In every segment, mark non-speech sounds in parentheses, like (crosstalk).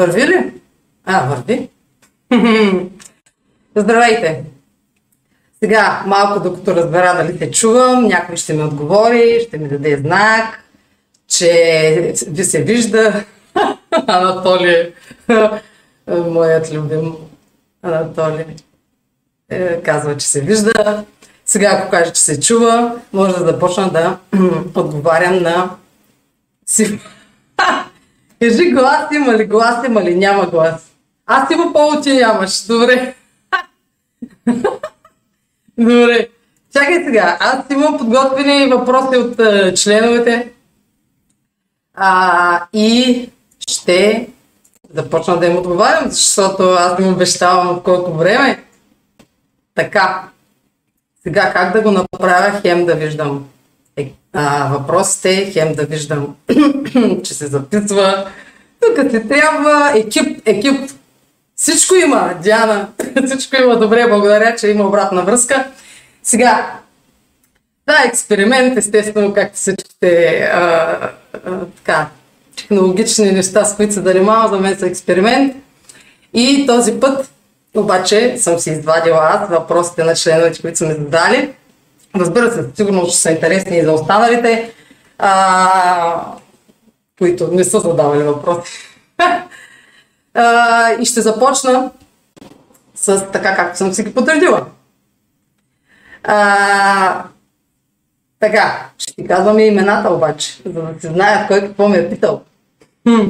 Върви ли? А, върви. (laughs) Здравейте! Сега, малко докато разбера дали те чувам, някой ще ми отговори, ще ми даде знак, че ви се вижда. (laughs) Анатолий, (laughs) моят любим Анатолий, е, казва, че се вижда. Сега, ако каже, че се чува, може да започна да (clears throat) отговарям на си. Кажи глас има ли, глас има ли, няма глас. Аз има повод, че нямаш. Добре. (laughs) Добре. Чакай сега. Аз имам подготвени въпроси от uh, членовете. А, и ще започна да им отговарям, защото аз им обещавам колко време. Така. Сега как да го направя, хем да виждам а, въпросите, хем да виждам, (clears throat) че се записва. Тук се трябва екип, екип. Всичко има, Диана. (laughs) Всичко има добре, благодаря, че има обратна връзка. Сега, да, експеримент, естествено, както всичките а, а, така, технологични неща, с които се занимавам, за мен са експеримент. И този път обаче съм си извадила аз въпросите на членовете, които са ми задали. Разбира се, сигурно ще са интересни и за останалите, а, които не са задавали въпроси. (laughs) а, и ще започна с така, както съм си ги подредила. А, така, ще ти казвам и имената обаче, за да се знаят кой какво ме е питал. Хм.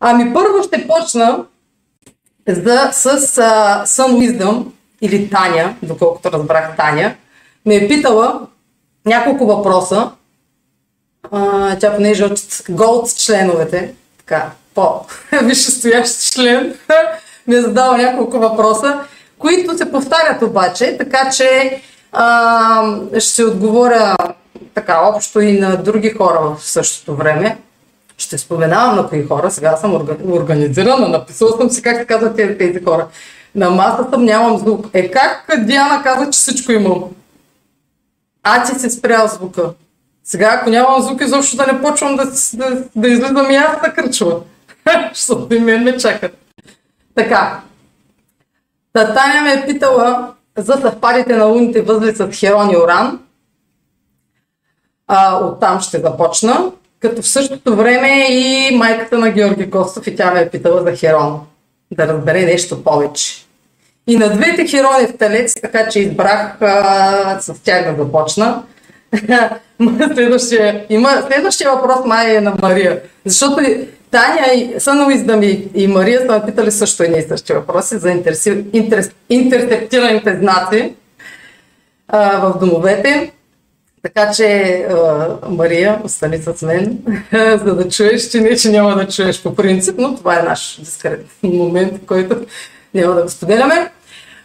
Ами първо ще почна за, с uh, Sun или Таня, доколкото разбрах Таня, ме е питала няколко въпроса. Uh, тя понеже от Gold членовете, така, по-висшестоящ (laughs) член, (laughs) ми е задала няколко въпроса, които се повтарят обаче, така че а, ще отговоря така общо и на други хора в същото време. Ще споменавам на кои хора. Сега съм организирана, написала съм си как се казват тези хора. На масата нямам звук. Е как Диана каза, че всичко имам? А ти си спрял звука. Сега, ако нямам звук, изобщо да не почвам да, да, да излизам и аз да кръчва. (laughs) Защото и мен ме чакат. Така. Та Таня ме е питала за съвпадите на луните възли с Херон и Оран. А, оттам ще започна. Като в същото време и майката на Георги Костов и тя ме е питала за Херон. Да разбере нещо повече. И на двете херони в Телец, така че избрах а, с тях да започна. (laughs) следващия, има, следващия въпрос май е на Мария. Защото Таня и Съновиздам и, Мария са ме питали също едни и същи въпроси за интерси, интер, интерсептираните знаци а, в домовете. Така че, Мария, остани с мен, (laughs) за да чуеш, че не, че няма да чуеш по принцип, но това е наш дискретен момент, който няма да го споделяме.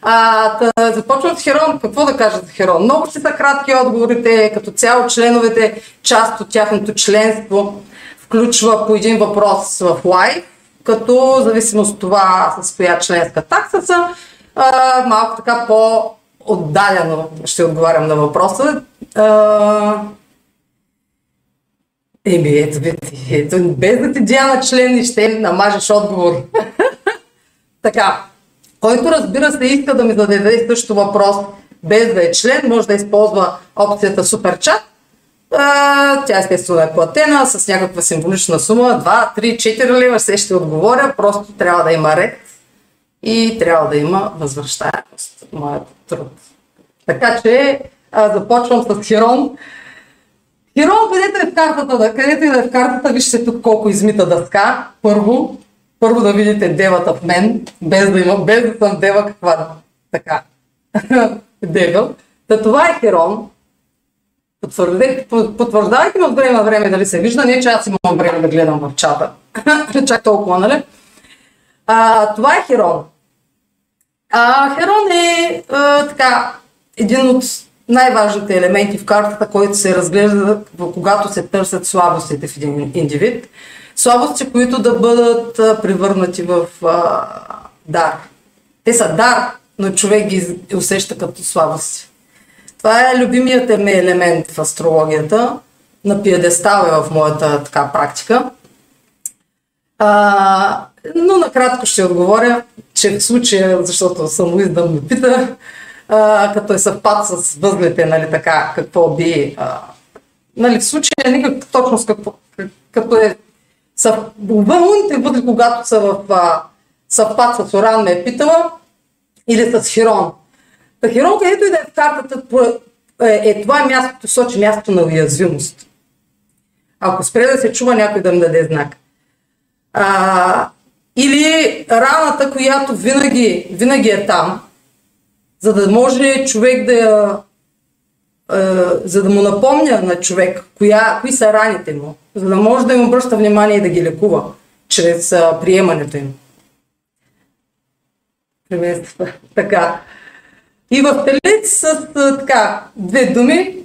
А, да започвам с Херон. Какво да кажа за Херон? Много ще са кратки отговорите, като цяло членовете, част от тяхното членство включва по един въпрос в лайв, като зависимост от това с коя членска такса са, малко така по-отдалено ще отговарям на въпроса. А, Еми, ето, ето, без да ти Диана член и ще намажеш отговор. (laughs) така, който разбира се иска да ми зададе също въпрос без да е член, може да използва опцията Суперчат тя естествено е платена с някаква символична сума, 2, 3, 4 лева, все ще отговоря, просто трябва да има ред и трябва да има възвръщаемост моят труд. Така че а, започвам с Херон. Херон, където е в картата, да, където и да е в картата, вижте тук колко измита дъска. Първо, първо да видите девата в мен, без да, има, без да съм дева, каква така (laughs) девел. Та това е Херон, потвърждавайте ме от време на време дали се вижда, не че аз имам време да гледам в чата. (laughs) Чак толкова, нали? А, това е Херон. А, Херон е а, така, един от най-важните елементи в картата, който се разглежда, когато се търсят слабостите в един индивид. Слабости, които да бъдат превърнати в а, дар. Те са дар, но човек ги усеща като слабости. Това е любимият ми елемент в астрологията. На пиедестал е в моята така практика. А, но накратко ще отговоря, че в случая, защото да ме пита, като е съвпад с възглите, нали така, какво би... А, нали, в случая никак точно с какво, като е съв... лунните възли, когато са в а, съвпад с Оран ме е питала, или с Хирон. Та Хирон, където и да е в картата, е, е това е мястото, сочи мястото на уязвимост. Ако спре да се чува, някой да ми даде знак. А, или раната, която винаги, винаги е там, за да може човек да я за да му напомня на човек коя, кои са раните му, за да може да им обръща внимание и да ги лекува чрез а, приемането им. Приветства. (laughs) Така. И в Телец с така, две думи,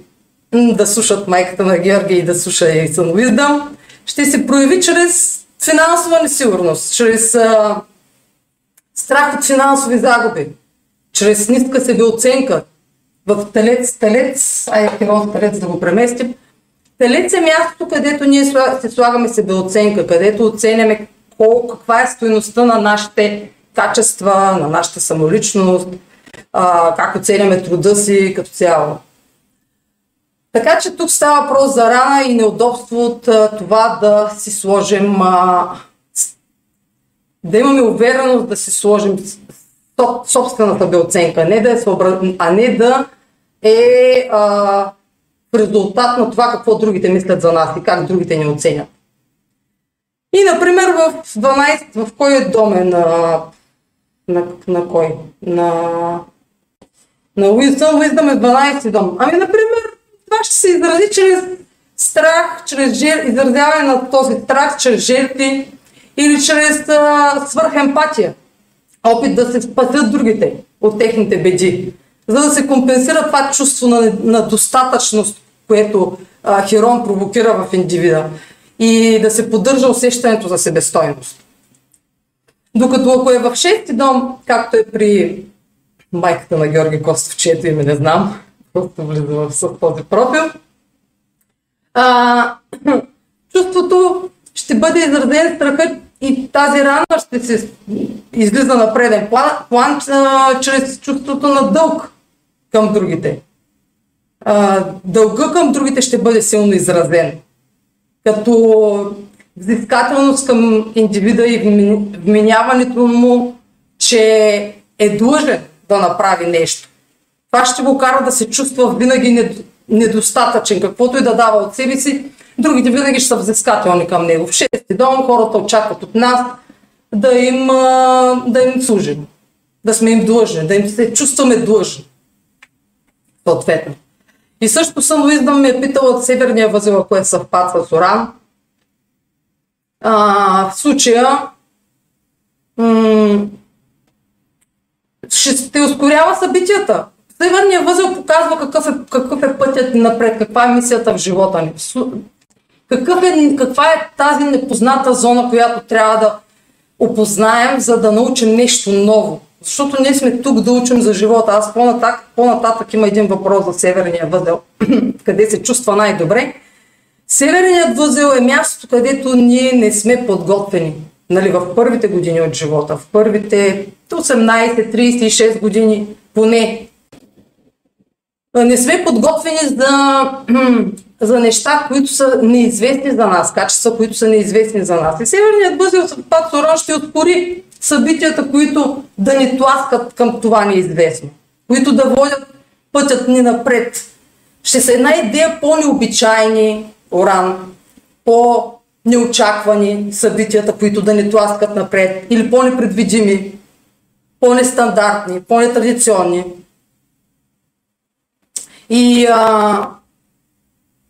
да слушат майката на Георги и да слуша и Съновиздам, ще се прояви чрез финансова несигурност, чрез а, страх от финансови загуби, чрез ниска себеоценка. В Телец, Телец, ай, в Телец да го преместим, Телец е мястото, където ние се слагаме себеоценка, където оценяме колко, каква е стоеността на нашите качества, на нашата самоличност, а, как оценяме труда си като цяло. Така че тук става въпрос за рана и неудобство от а, това да си сложим, а, да имаме увереност да си сложим собствената биоценка, не да е съобраз... а не да е а, в резултат на това какво другите мислят за нас и как другите ни оценят. И, например, в 12, в кой е дом е на, на, на кой? На, на Уизъм, Уизъм е 12 дом. Ами, например, това ще се изрази чрез страх, чрез жер... изразяване на този страх, чрез жертви или чрез а, свърхемпатия. Опит да се спасят другите от техните беди, за да се компенсира това чувство на, на достатъчност, което а, Херон провокира в индивида и да се поддържа усещането за себестойност. Докато ако е в шести дом, както е при майката на Георги Костов, чието име не знам, просто влиза в този профил, а, (clears throat) чувството ще бъде изразен страхът и тази рана ще се излиза на преден план, план а, чрез чувството на дълг към другите. А, дълга към другите ще бъде силно изразен. Като взискателност към индивида и вменяването му, че е длъжен да направи нещо. Това ще го кара да се чувства винаги недостатъчен, каквото и да дава от себе си. Другите винаги ще са взискателни към него. В шести дом хората очакват от нас да им, да им служим, да сме им длъжни, да им се чувстваме длъжни. Съответно. И също съм виждам ме е питал от северния възел, ако е съвпад с Оран. А, в случая м- ще ускорява събитията. Северният възел показва какъв е, какъв е пътят напред, каква е мисията в живота ни. Какъв е, каква е тази непозната зона, която трябва да опознаем, за да научим нещо ново. Защото ние сме тук да учим за живота. Аз по-нататък, по-нататък има един въпрос за Северния възел, (clears throat) къде се чувства най-добре. Северният възел е мястото, където ние не сме подготвени. Нали, в първите години от живота, в първите 18-36 години поне. Не сме подготвени за, за неща, които са неизвестни за нас, качества, които са неизвестни за нас. И Северният възел пак Сорон ще отпори събитията, които да ни тласкат към това неизвестно, които да водят пътят ни напред. Ще са една идея по-необичайни, Оран, по-неочаквани събитията, които да ни тласкат напред, или по-непредвидими, по-нестандартни, по-нетрадиционни. И а,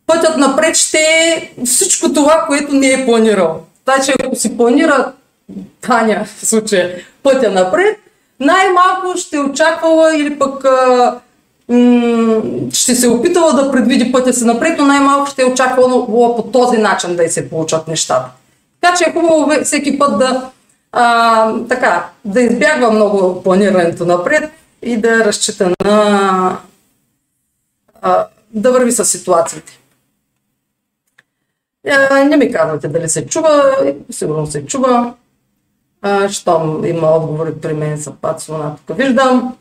пътят напред ще е всичко това, което не е планирал. Значи, ако си планира Таня в случая пътя напред, най-малко ще очаквала или пък а, м- ще се опитала да предвиди пътя си напред, но най-малко ще е очаквала по този начин да й се получат нещата. Така че е хубаво всеки път да, а, така, да избягва много планирането напред и да разчита на а, да върви с ситуациите. Е, не ми казвате дали се чува, сигурно се чува. А, щом има отговори при мен са пад слона, тук виждам.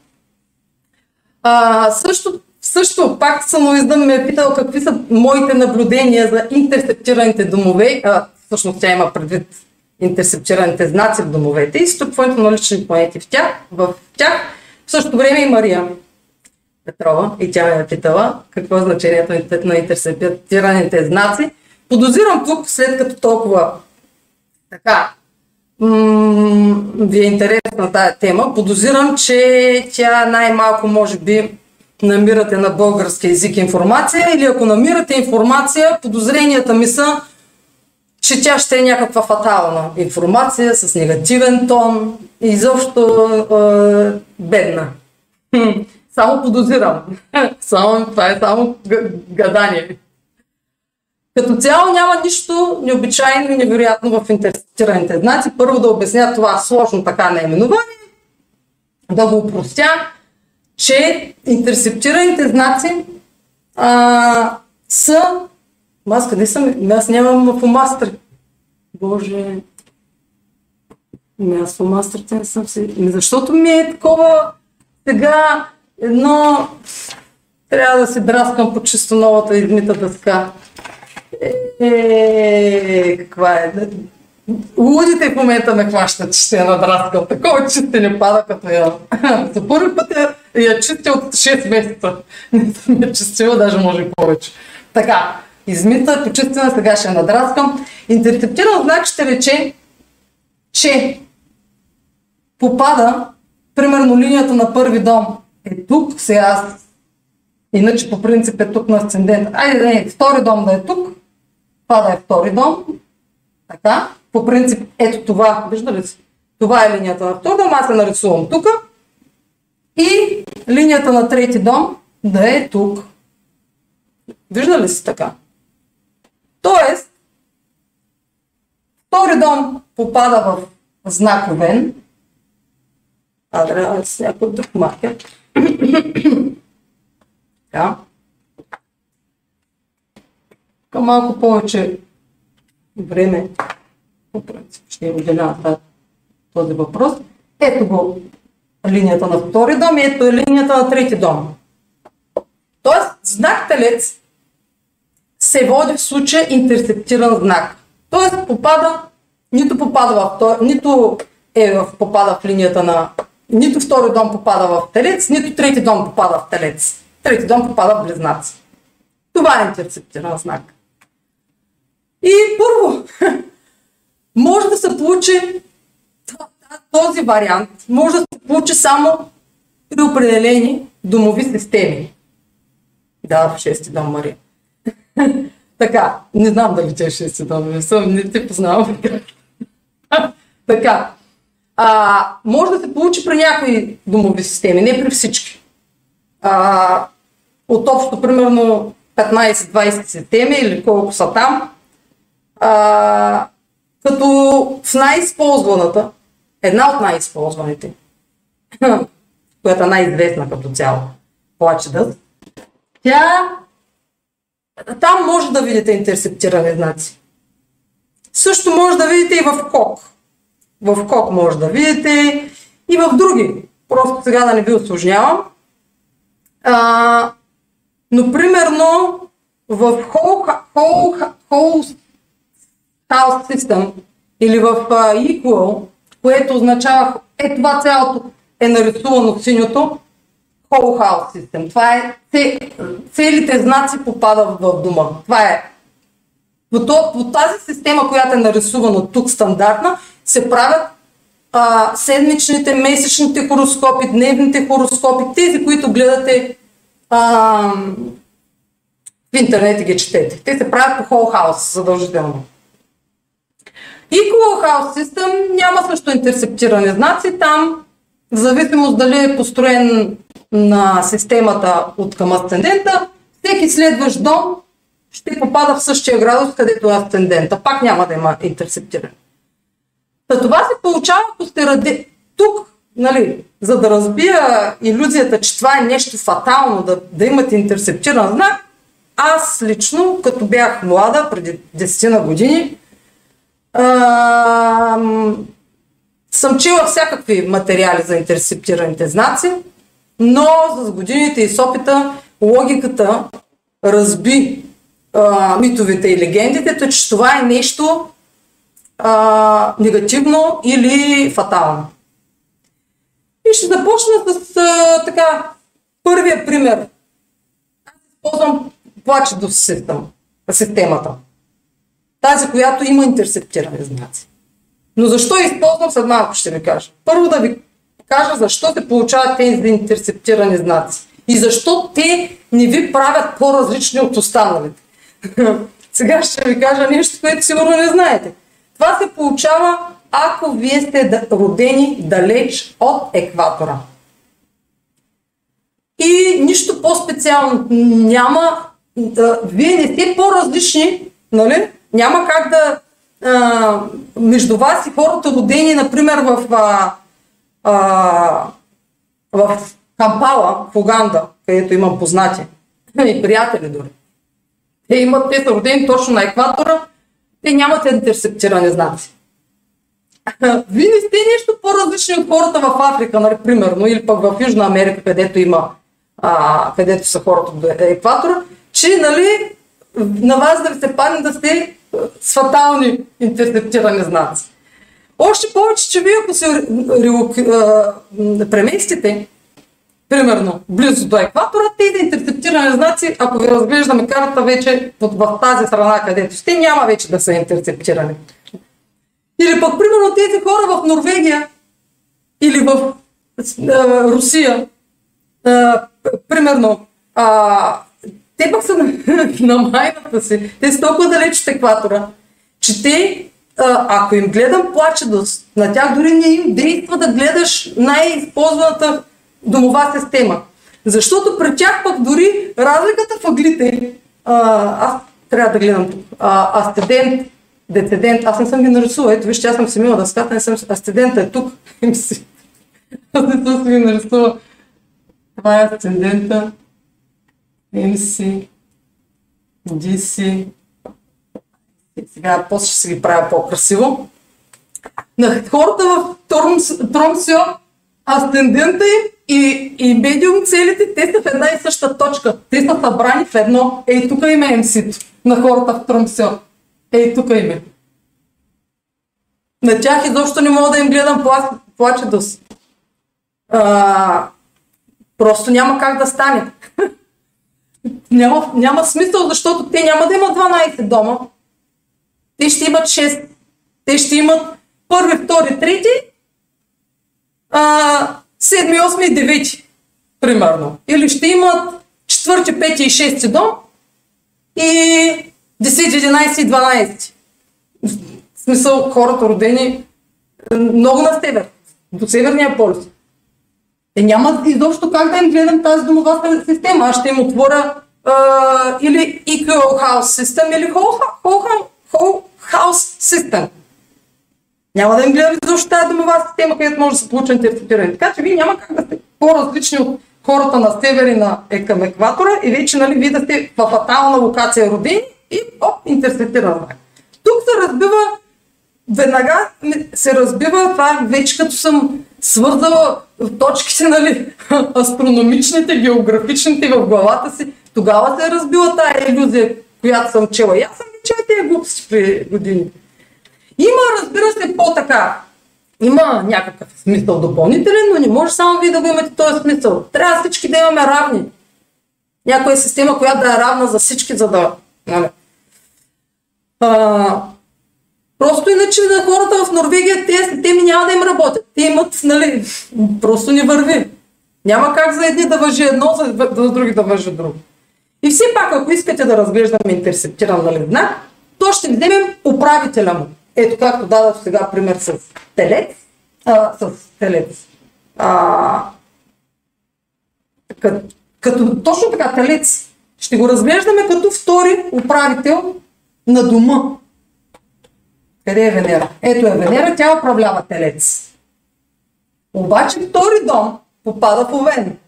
А, също, също пак самоиздъм ме е питал какви са моите наблюдения за интерсептираните домове. А, всъщност тя има предвид интерсептираните знаци в домовете и струпването на лични планети в тях. В тях. В същото време и Мария Петрова и тя ме е питала какво е значението на интерсептираните знаци. Подозирам тук, след като толкова така ви е интересна тази тема, подозирам, че тя най-малко може би намирате на български язик информация или ако намирате информация, подозренията ми са, че тя ще е някаква фатална информация с негативен тон и изобщо е, бедна. Само подозирам. Само, това е само гадание. Като цяло няма нищо необичайно и невероятно в интерпретираните знаци. Първо да обясня това сложно така наименование, да го упростя, че интерсептираните знаци а, са... Аз къде съм? Аз нямам фомастър. Боже... Ами аз фомастрите не съм си... Защото ми е такова сега едно... Трябва да се драскам по чисто новата измита дъска. Е, каква е? Лудите в момента ме хващат, че ще я надраскал. Такова чисте не пада, като я... (laughs) За първи път я, я чистя от 6 месеца. (laughs) Не съм я чистила, даже може и повече. Така, измита, почистена, сега ще я надраскам. Интерпретиран знак ще рече, че попада, примерно линията на първи дом е тук, сега аз Иначе по принцип е тук на асцендент. Айде да е втори дом да е тук, това да е втори дом. Така. По принцип, ето това, вижда ли? Това е линията на втори дом, аз се нарисувам тук. И линията на трети дом да е тук. Вижда ли си така? Тоест, втори дом попада в знак Овен. А, трябва с някой друг маркер. Така към малко повече време, по принцип ще отделя този въпрос. Ето го линията на втори дом и ето е линията на трети дом. Тоест, знак телец се води в случая интерсептиран знак. Тоест, попада, нито попада в нито е в, попада в линията на нито втори дом попада в телец, нито трети дом попада в телец. Трети дом попада в близнаци. Това е интерсептиран знак. И първо, (laughs) може да се получи този вариант, може да се получи само при определени домови системи. Да, в шести дом Мария. (laughs) така, не знам дали че е шести дом, не съм, не те познавам. (laughs) така, а, може да се получи при някои домови системи, не при всички. А, от общо примерно 15-20 системи или колко са там, а, като в най-използваната, една от най-използваните, (laughs) която е най-известна като цяло, плаче дъст, тя там може да видите интерсептирани знаци. Също може да видите и в кок. В кок може да видите и в други. Просто сега да не ви осложнявам. А, но примерно в whole, whole, System или в uh, Equal, което означава, е това цялото е нарисувано синьото, Whole House System. Това е, целите знаци попадат в дома. Това е. По тази система, която е нарисувана тук стандартна, се правят а, седмичните, месечните хороскопи, дневните хороскопи, тези, които гледате а, в интернет и ги четете. Те се правят по House задължително. Equal House System няма също интерсептирани знаци. Там, в зависимост дали е построен на системата от към асцендента, всеки следващ дом ще попада в същия градус, където е асцендента. Пак няма да има интерсептиране. Та това се получава, ако сте ради... Тук, нали, за да разбия иллюзията, че това е нещо фатално, да, да имате интерсептиран знак, аз лично, като бях млада, преди 10 на години, а, съм чила всякакви материали за интерсептираните знаци, но с годините и с опита логиката разби а, митовете и легендите, че това е нещо а, негативно или фатално. И ще започна с а, така, първия пример. Аз използвам плаче до системата. Тази, която има интерсептирани знаци. Но защо използвам след малко ще ви кажа. Първо да ви кажа защо се получават тези интерсептирани знаци. И защо те не ви правят по-различни от останалите. (laughs) Сега ще ви кажа нещо, което сигурно не знаете. Това се получава, ако вие сте родени далеч от екватора. И нищо по-специално няма. Вие не сте по-различни, нали? Няма как да а, между вас и хората родени, например, в, а, а, в Кампала, в Уганда, където имам познати (laughs) и приятели дори. Те имат, те са родени точно на екватора, те нямат интерсептирани знаци. (laughs) Вие сте нещо по-различни от хората в Африка, нали, примерно, или пък в Южна Америка, където има, а, където са хората до екватора, че, нали, на вас да ви се падне да сте с фатални интерсептирани знаци. Още повече, че вие ако се преместите, примерно близо до екватора, тези интерсептирани знаци, ако ви разглеждаме карта вече в тази страна, където сте, няма вече да са интерсептирани. Или пък, примерно, тези хора в Норвегия или в а, Русия, а, примерно, а, те пък са на, (laughs) на майната си. Те са толкова далеч от екватора, че те, ако им гледам плачедост, на тях дори не им действа да гледаш най-използваната домова система. Защото при тях пък дори разликата в ъглите, а, аз трябва да гледам тук, а, астедент, децедент, аз не съм ги нарисувал, ето вижте, аз съм си мила да ската, не съм, астедента е тук, (laughs) аз не съм си ги нарисувал. Това е асцендента, MC, DC. Сега после ще си ги правя по-красиво. На хората в Тромсио, асцендента им и, и медиум целите, те са в една и съща точка. Те са събрани в едно. Ей, тук има MC на хората в Тромсио. Ей, тук има. На тях изобщо не мога да им гледам плаче дос. А, просто няма как да стане (laughs) няма, няма смисъл, защото те няма да имат 12 дома. Те ще имат 6. Те ще имат първи, втори, трети, а, седми, осми и девети, примерно. Или ще имат четвърти, пети и шести дом и 10, 11 и 12. В смисъл хората родени е, много на север, до Северния полюс. Е, няма изобщо как да им гледам тази домова система. Аз ще им отворя а, или Equal House System или whole House System. Няма да им гледам изобщо тази домова система, където може да се получи интерпретиране. Така че вие няма как да сте по-различни от хората на север и на е към екватора и вече нали, вие да сте в фатална локация родини и оп, интерпретиране. Тук се разбива веднага се разбива това вече като съм свързала точките, нали, (laughs) астрономичните, географичните в главата си, тогава се е разбила тая иллюзия, която съм чела. И аз съм чела тези глупости при години. Има, разбира се, по-така. Има някакъв смисъл допълнителен, но не може само вие да го имате този смисъл. Трябва всички да имаме равни. Някоя система, която да е равна за всички, за да... Нали. А, Просто иначе на хората в Норвегия те, те ми няма да им работят. Те имат, нали, просто не върви. Няма как за едни да въжи едно, за, за други да въжи друго. И все пак, ако искате да разглеждаме интерсептиран нали, знак, то ще вземем управителя му. Ето както дадах сега пример с телец. А, с телец. А, като, като точно така телец ще го разглеждаме като втори управител на дома. Къде е Венера? Ето е Венера, тя управлява Телец. Обаче втори дом попада в Овен.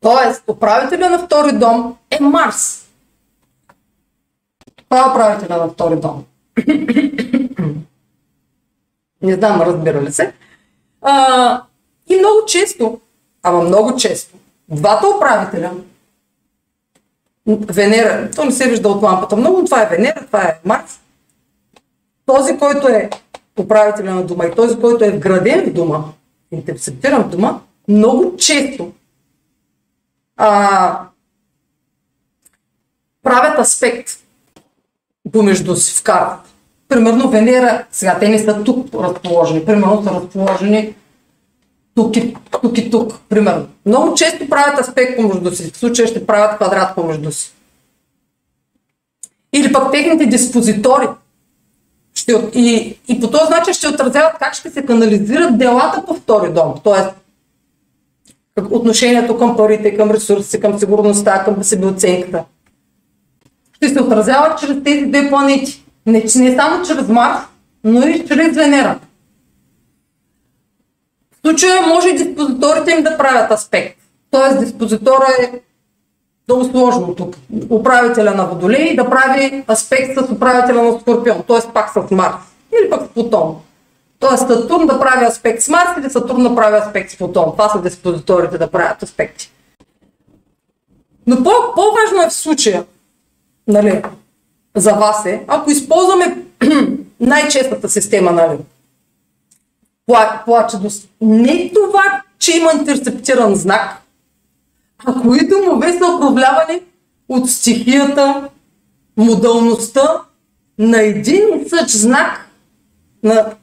Тоест, управителя на втори дом е Марс. Това е управителя на втори дом. Не знам, разбира ли се. А, и много често, ама много често, двата управителя, Венера, то не се вижда от лампата много, това е Венера, това е Марс. Този, който е управителя на дома и този, който е вграден в дома, интерцептиран в дома, много често а, правят аспект помежду си в картата. Примерно Венера, сега те не са тук разположени, примерно са разположени тук и тук, и тук примерно. Много често правят аспект помежду си, в случая ще правят квадрат помежду си. Или пък техните диспозитори ще, и, и по този начин ще отразяват как ще се канализират делата по втори дом. Тоест, отношението към парите, към ресурси, към сигурността, към себеоценката. Ще се отразяват чрез тези две планети. Не, не само чрез Марс, но и чрез Венера. В случая може и диспозиторите им да правят аспект. Тоест диспозитора е много сложно тук. Управителя на Водолей да прави аспект с управителя на Скорпион, т.е. пак с Марс или пък с Плутон. Тоест Сатурн да прави аспект с Марс или Сатурн да прави аспект с Плутон. Това са диспозиторите да правят аспекти. Но по- по-важно е в случая, нали, за вас е, ако използваме (clears throat) най-честата система, нали, плачедост. Не това, че има интерцептиран знак, а кои домове са управлявани от стихията, модалността на един и същ знак, на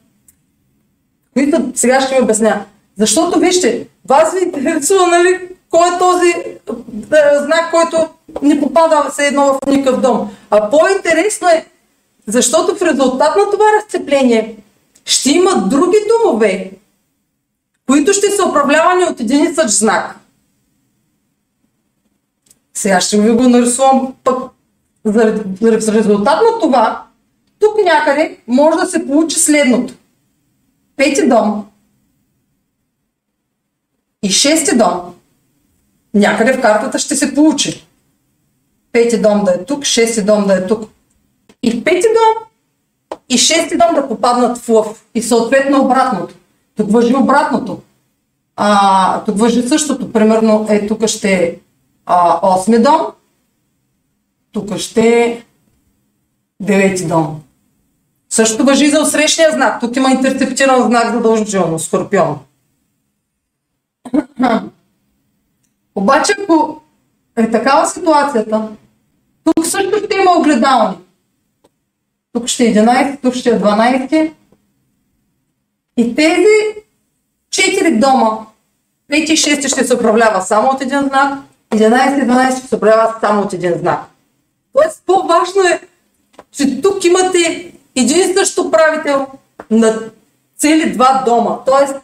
които сега ще ви обясня. Защото вижте, вас ви интересува, нали, кой е този да, знак, който не попада все едно в никакъв дом. А по-интересно е, защото в резултат на това разцепление ще има други домове, които ще са управлявани от един и същ знак. Сега ще ви го нарисувам пък за резултат на това, тук някъде може да се получи следното. Пети дом и шести дом някъде в картата ще се получи. Пети дом да е тук, шести дом да е тук. И пети дом и шести дом да попаднат в лъв. И съответно обратното. Тук въжи обратното. А, тук въжи същото. Примерно, е, тук ще е осми дом, тук ще е девети дом. Също въжи за осрещния знак. Тук има интерцептиран знак задължително, скорпион. (clears throat) Обаче, ако е такава ситуацията, тук също ще има огледални. Тук ще е 11, тук ще е 12. И тези 4 дома, 5 и 6 ще се управлява само от един знак, 11 и 12 ще се управлява само от един знак. Тоест, по-важно е, че тук имате един и същ управител на цели два дома. Тоест,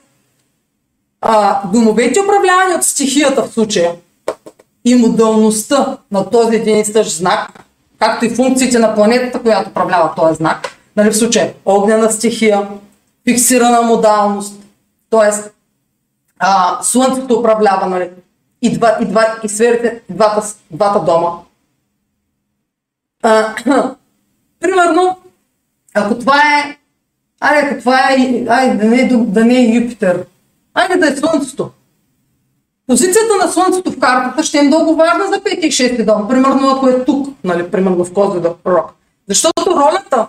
а, домовете управлявани от стихията в случая и модалността на този един и същ знак, както и функциите на планетата, която управлява този знак, нали, в случая огнена стихия, фиксирана модалност, т.е. Слънцето управлява нали, и, два, и, два, и сферите, двата, двата дома. А, (clears throat) примерно, ако това е, айде, ако това е, айде, да не е, да не е Юпитер, айде да е Слънцето. Позицията на Слънцето в картата ще е много важна за 5 и 6 дом. Примерно ако е тук, нали, примерно в Козледа Рок. Защото ролята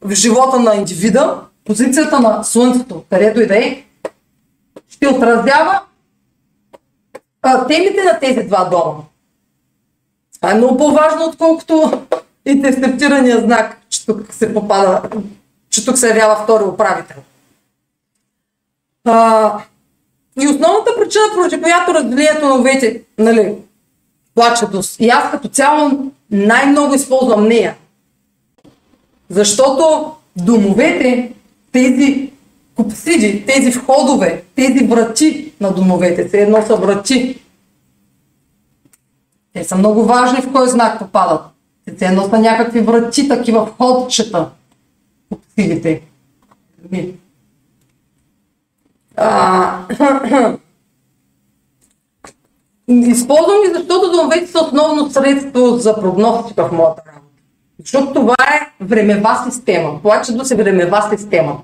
в живота на индивида, позицията на Слънцето, където и да е, ще отразява а, темите на тези два дома. Това е много по-важно, отколкото интерцептирания знак, че тук се попада, че тук се явява втори управител. А, и основната причина, поради която разделението на овете, нали, плачетост, и аз като цяло най-много използвам нея. Защото домовете, тези купсиди, тези входове, тези врати на домовете, все едно са врати. Те са много важни в кой знак попадат. Те едно са някакви врати, такива входчета. Купсидите. (clears throat) Използвам ги, защото домовете са основно средство за прогностика в моята работа. Защото това е времева система. Плачето се времева система.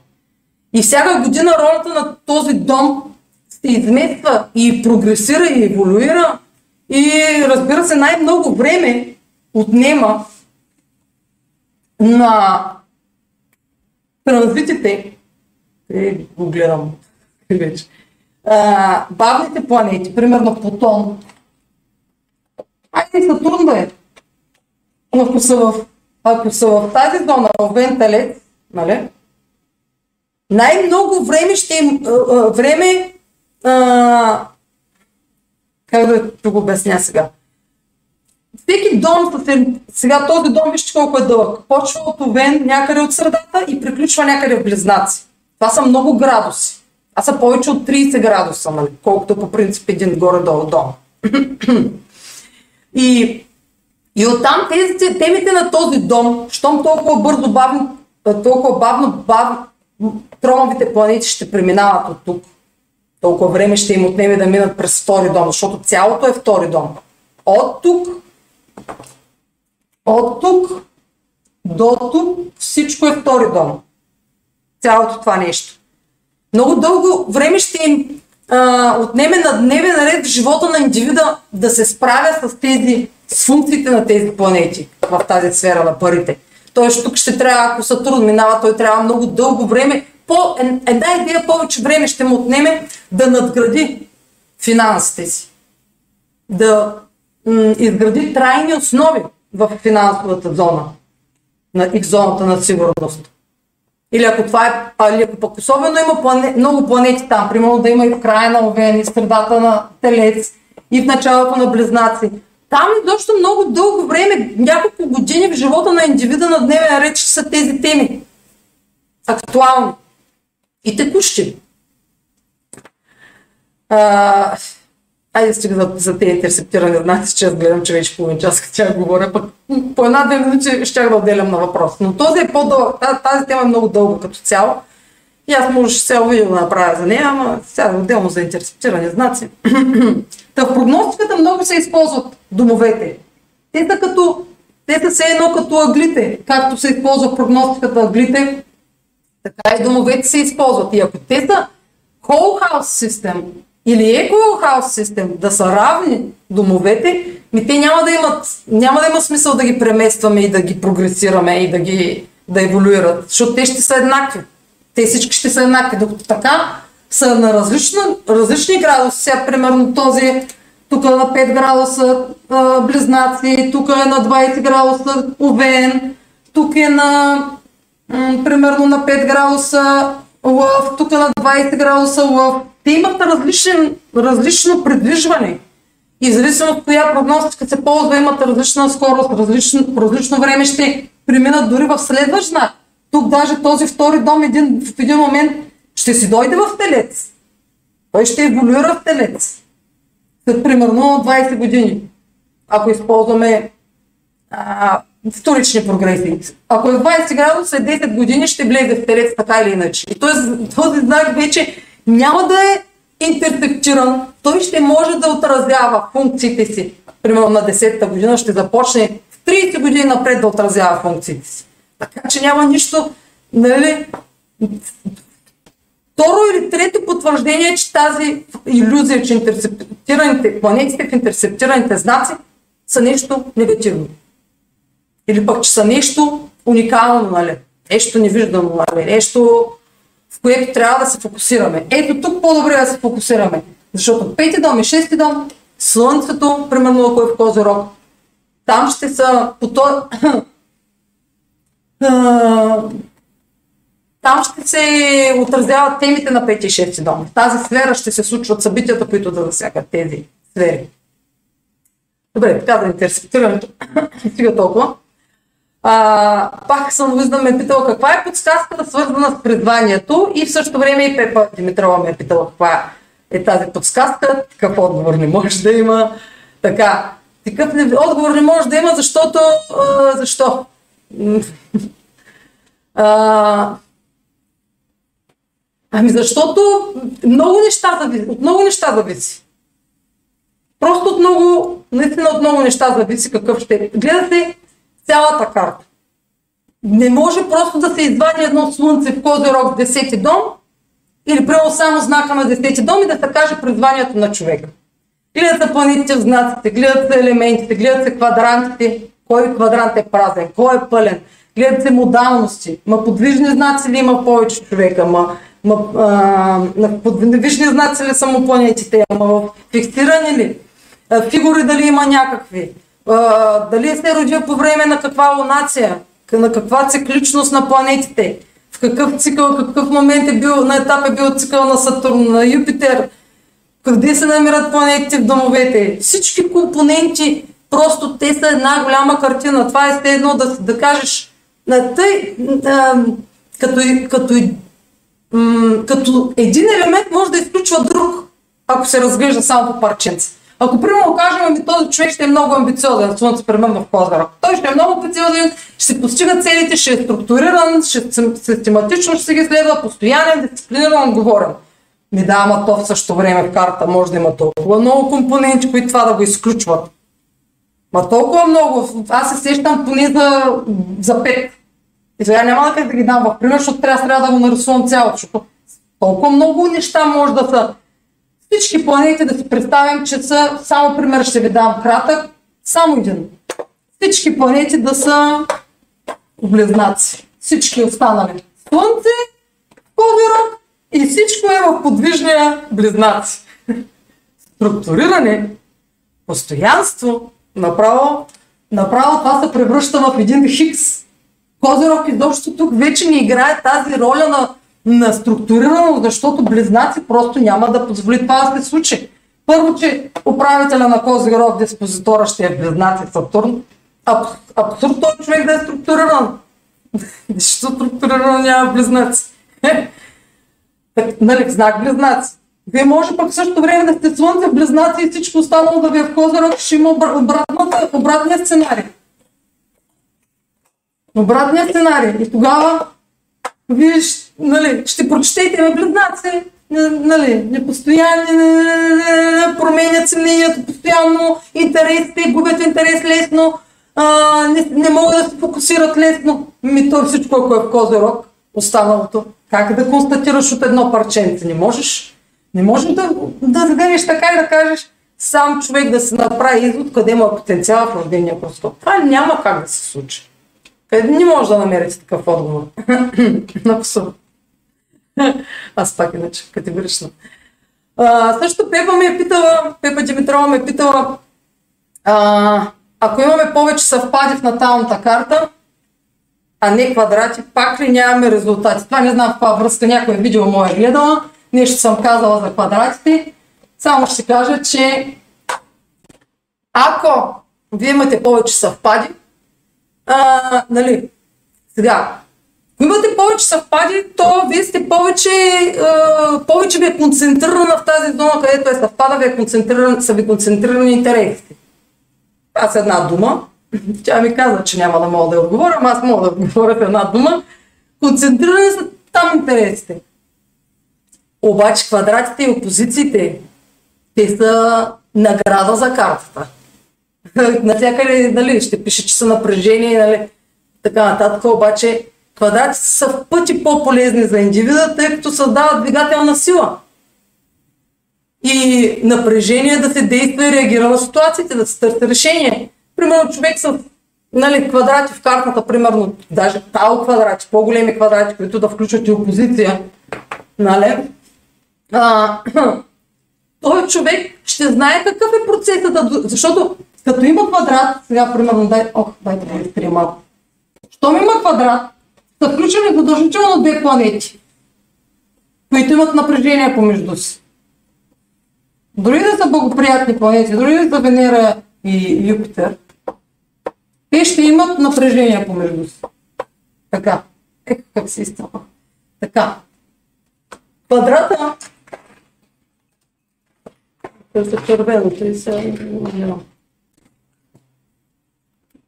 И всяка година ролята на този дом се измества и прогресира и еволюира. И разбира се, най-много време отнема на транзитите, е, го гледам (laughs) вече, а, бавните планети, примерно Плутон, айде Сатурн да е, ако са в, ако са в тази зона, в Венталец, нали, най-много време ще им, време, а, как да го обясня сега, всеки дом, сега този дом вижте колко е дълъг. Почва от Овен някъде от средата и приключва някъде в Близнаци. Това са много градуси. А са повече от 30 градуса, нали? колкото по принцип един горе-долу дом. и, и оттам тези темите на този дом, щом толкова бързо, бавно, толкова бавно, бавно, тромовите планети ще преминават от тук. Толкова време ще им отнеме да минат през втори дом, защото цялото е втори дом. От тук от тук до тук всичко е втори дом. Цялото това нещо. Много дълго време ще им а, отнеме на дневен наред в живота на индивида да се справя с тези, с функциите на тези планети в тази сфера на парите. Тоест тук ще трябва, ако Сатурн минава, той трябва много дълго време, по една идея повече време ще му отнеме да надгради финансите си. Да м- изгради трайни основи в финансовата зона и в зоната на сигурност. Или ако това е, или ако пък особено има плане, много планети там, примерно да има и в края на Овен, и в средата на Телец, и в началото на Близнаци. Там е доста много дълго време, няколко години в живота на индивида на дневен ред ще са тези теми. Актуални и текущи. А, Айде стига за, за тези интерсептирани знаци, че аз гледам, че вече половин час като тя говоря, пък по една-две минути ще да отделям на въпрос. Но този е по-дълъг, тази, тема е много дълга като цяло. И аз може цяло видео да направя за нея, ама сега отделно за интерсептирани знаци. (clears throat) Та в прогностиката много се използват домовете. Те са като, те са все едно като аглите, както се използва в прогностиката аглите, така и домовете се използват. И ако те са whole house system, или House System да са равни домовете, ми те няма да имат, няма да има смисъл да ги преместваме и да ги прогресираме и да ги да еволюират, защото те ще са еднакви. Те всички ще са еднакви, докато така са на различни, различни градуси. Сега, примерно, този тук е на 5 градуса а, близнаци, тук е на 20 градуса овен, тук е на м- примерно на 5 градуса лъв, тук е на 20 градуса лъв те имат различен, различно предвижване. И зависимо от коя прогностика се ползва, имат различна скорост, различно, различно време ще преминат дори в следващ. Тук даже този втори дом един, в един момент ще си дойде в телец. Той ще еволюира в телец. След примерно 20 години. Ако използваме а, вторични прогресии. Ако е 20 градуса, след 10 години ще влезе в телец така или иначе. И този, този знак вече няма да е интерсектиран, той ще може да отразява функциите си. Примерно на 10-та година ще започне в 30 години напред да отразява функциите си. Така че няма нищо, нали, Второ или трето потвърждение, че тази иллюзия, че интерсептираните, планетите в интерсептираните знаци са нещо негативно. Или пък, че са нещо уникално, нали? Нещо невиждано, нали? Нещо в което трябва да се фокусираме. Ето тук по-добре да се фокусираме. Защото пети дом и шести дом, Слънцето, примерно ако е в Козирог, там ще са по то... (clears throat) там ще се отразяват темите на пети и шести дом. В тази сфера ще се случват събитията, които да засягат тези сфери. Добре, така да интерсептираме. (clears throat) Стига толкова. А, пак съм виждам ме е питала каква е подсказката свързана с призванието и в същото време и Пепа Димитрова ме е питала каква е тази подсказка, какъв отговор не може да има. Така, такъв не, отговор не може да има, защото... А, защо? а, ами защото много неща зависи, от много неща зависи. Просто от много, наистина от много неща зависи какъв ще е. Гледате цялата карта. не може просто да се извади едно слънце в Козирог в 10 дом или прямо само знака на 10 дом и да се каже призванието на човека. Гледат се планетите в знаците, гледат се елементите, гледат се квадрантите, кой квадрант е празен, кой е пълен, гледат се модалности. Ма подвижни знаци ли има повече човека, ма, ма а, подвижни знаци ли са му планетите, ама фиксирани ли? Фигури дали има някакви? Дали се е родил по време на каква лунация? На каква цикличност на планетите? В какъв цикъл, какъв момент е бил, на етап е бил цикъл на Сатурн, на Юпитер? Къде се намират планетите в домовете? Всички компоненти, просто те са една голяма картина. Това е едно да, да кажеш на тъй, а, като, като, като един елемент може да изключва друг, ако се разглежда само по парченца. Ако примерно кажем, ами този човек ще е много амбициозен, слънце примерно в Козара. Той ще е много амбициозен, ще се постига целите, ще е структуриран, ще систематично ще се ги следва, постоянен, дисциплиниран, отговорен. Ми да, ама то в същото време в карта може да има толкова много компоненти, които това да го изключват. Ма толкова много. Аз се сещам поне за, за пет. И сега няма как да ги дам в пример, защото трябва, трябва да го нарисувам цялото, защото толкова много неща може да са. Всички планети да си представим, че са, само пример ще ви дам кратък, само един. Всички планети да са близнаци. Всички останали. Слънце, Козирог и всичко е в подвижния близнаци. Структуриране, постоянство, направо, направо това се превръща в един хикс. Козирог изобщо тук вече не играе тази роля на, на структурирано, защото близнаци просто няма да позволи това да се случи. Първо, че управителя на Козирог, диспозитора ще е близнаци Сатурн. Аб, абсурд този човек да е структуриран. (laughs) Защо структурирано няма близнаци? (laughs) нали, знак близнаци. Вие може пък в същото време да сте слънце в близнаци и всичко останало да ви е в Козирог, ще има обратната, обратния сценарий. Обратния сценарий. И тогава вие нали, ще прочетете на близнаци, нали, непостоянни, променят се мнението постоянно, интересите, губят интерес лесно, а, не, не могат да се фокусират лесно. Ми то всичко, ако е в Козирог, останалото. Как да констатираш от едно парченце? Не можеш. Не можеш да, да вземеш така и да кажеш сам човек да се направи извод къде има потенциал в рождения простор. Това няма как да се случи. Къде не може да намерите такъв отговор? (clears throat) Абсурд. (laughs) Аз пак иначе, категорично. А, също Пепа ме е питала, Пепа Димитрова ме е питала, а, ако имаме повече съвпади в наталната карта, а не квадрати, пак ли нямаме резултати? Това не знам в каква връзка някой е видео моя гледала, нещо съм казала за квадратите. Само ще кажа, че ако вие имате повече съвпади, а, нали, сега, имате повече съвпади, то вие сте повече, повече ви е концентрирана в тази зона, където е съвпада, ви е концентриран, са ви концентрирани интересите. Аз една дума, (laughs) тя ми каза, че няма да мога да отговоря, аз мога да отговоря в една дума. Концентрирани са там интересите. Обаче квадратите и опозициите, те са награда за картата. (laughs) Навсякъде нали, ще пише, че са напрежение, нали, така нататък, обаче квадратите са в пъти по-полезни за индивида, тъй като създават двигателна сила. И напрежение да се действа и реагира на ситуациите, да се търси решение. Примерно човек с нали, квадрати в картата, примерно, даже тал квадрати, по-големи квадрати, които да включват и опозиция, нали, а, (clears throat) той човек ще знае какъв е процесът, да, защото като има квадрат, сега примерно, дай, ох, дайте да малко. Щом има квадрат, са включени задължително две планети, които имат напрежение помежду си. Дори да са благоприятни планети, дори да са Венера и Юпитер, те ще имат напрежение помежду си. Така. Е, как се изтъпа. Така. Квадрата.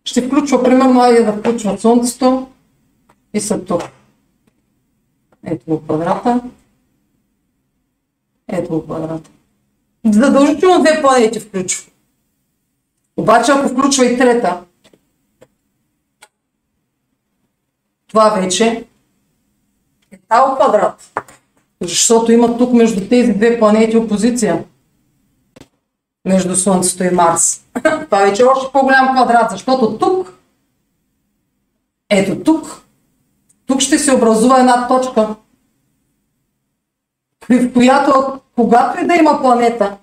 Ще включва, примерно, айде да включва Слънцето и Сатурн. Ето го квадрата. Ето го квадрата. Задължително две планети включва. Обаче, ако включва и трета, това вече е Тау квадрат. Защото има тук между тези две планети опозиция. Между Слънцето и Марс. (laughs) Това вече е още по-голям квадрат, защото тук, ето тук, тук ще се образува една точка, в която, когато и да има планета,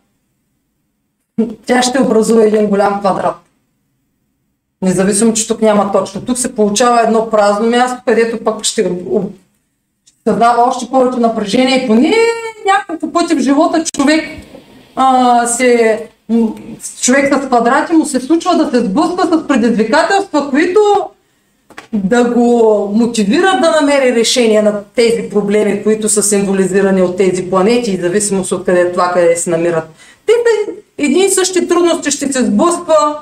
тя ще образува един голям квадрат. Независимо, че тук няма точка. Тук се получава едно празно място, където пък ще създава още повече напрежение и поне няколко пъти в живота човек а, се, човек с квадрати му се случва да се сблъсква с предизвикателства, които да го мотивират да намери решение на тези проблеми, които са символизирани от тези планети и зависимост от къде това, къде се намират. Те едни и същи трудности ще се сблъсква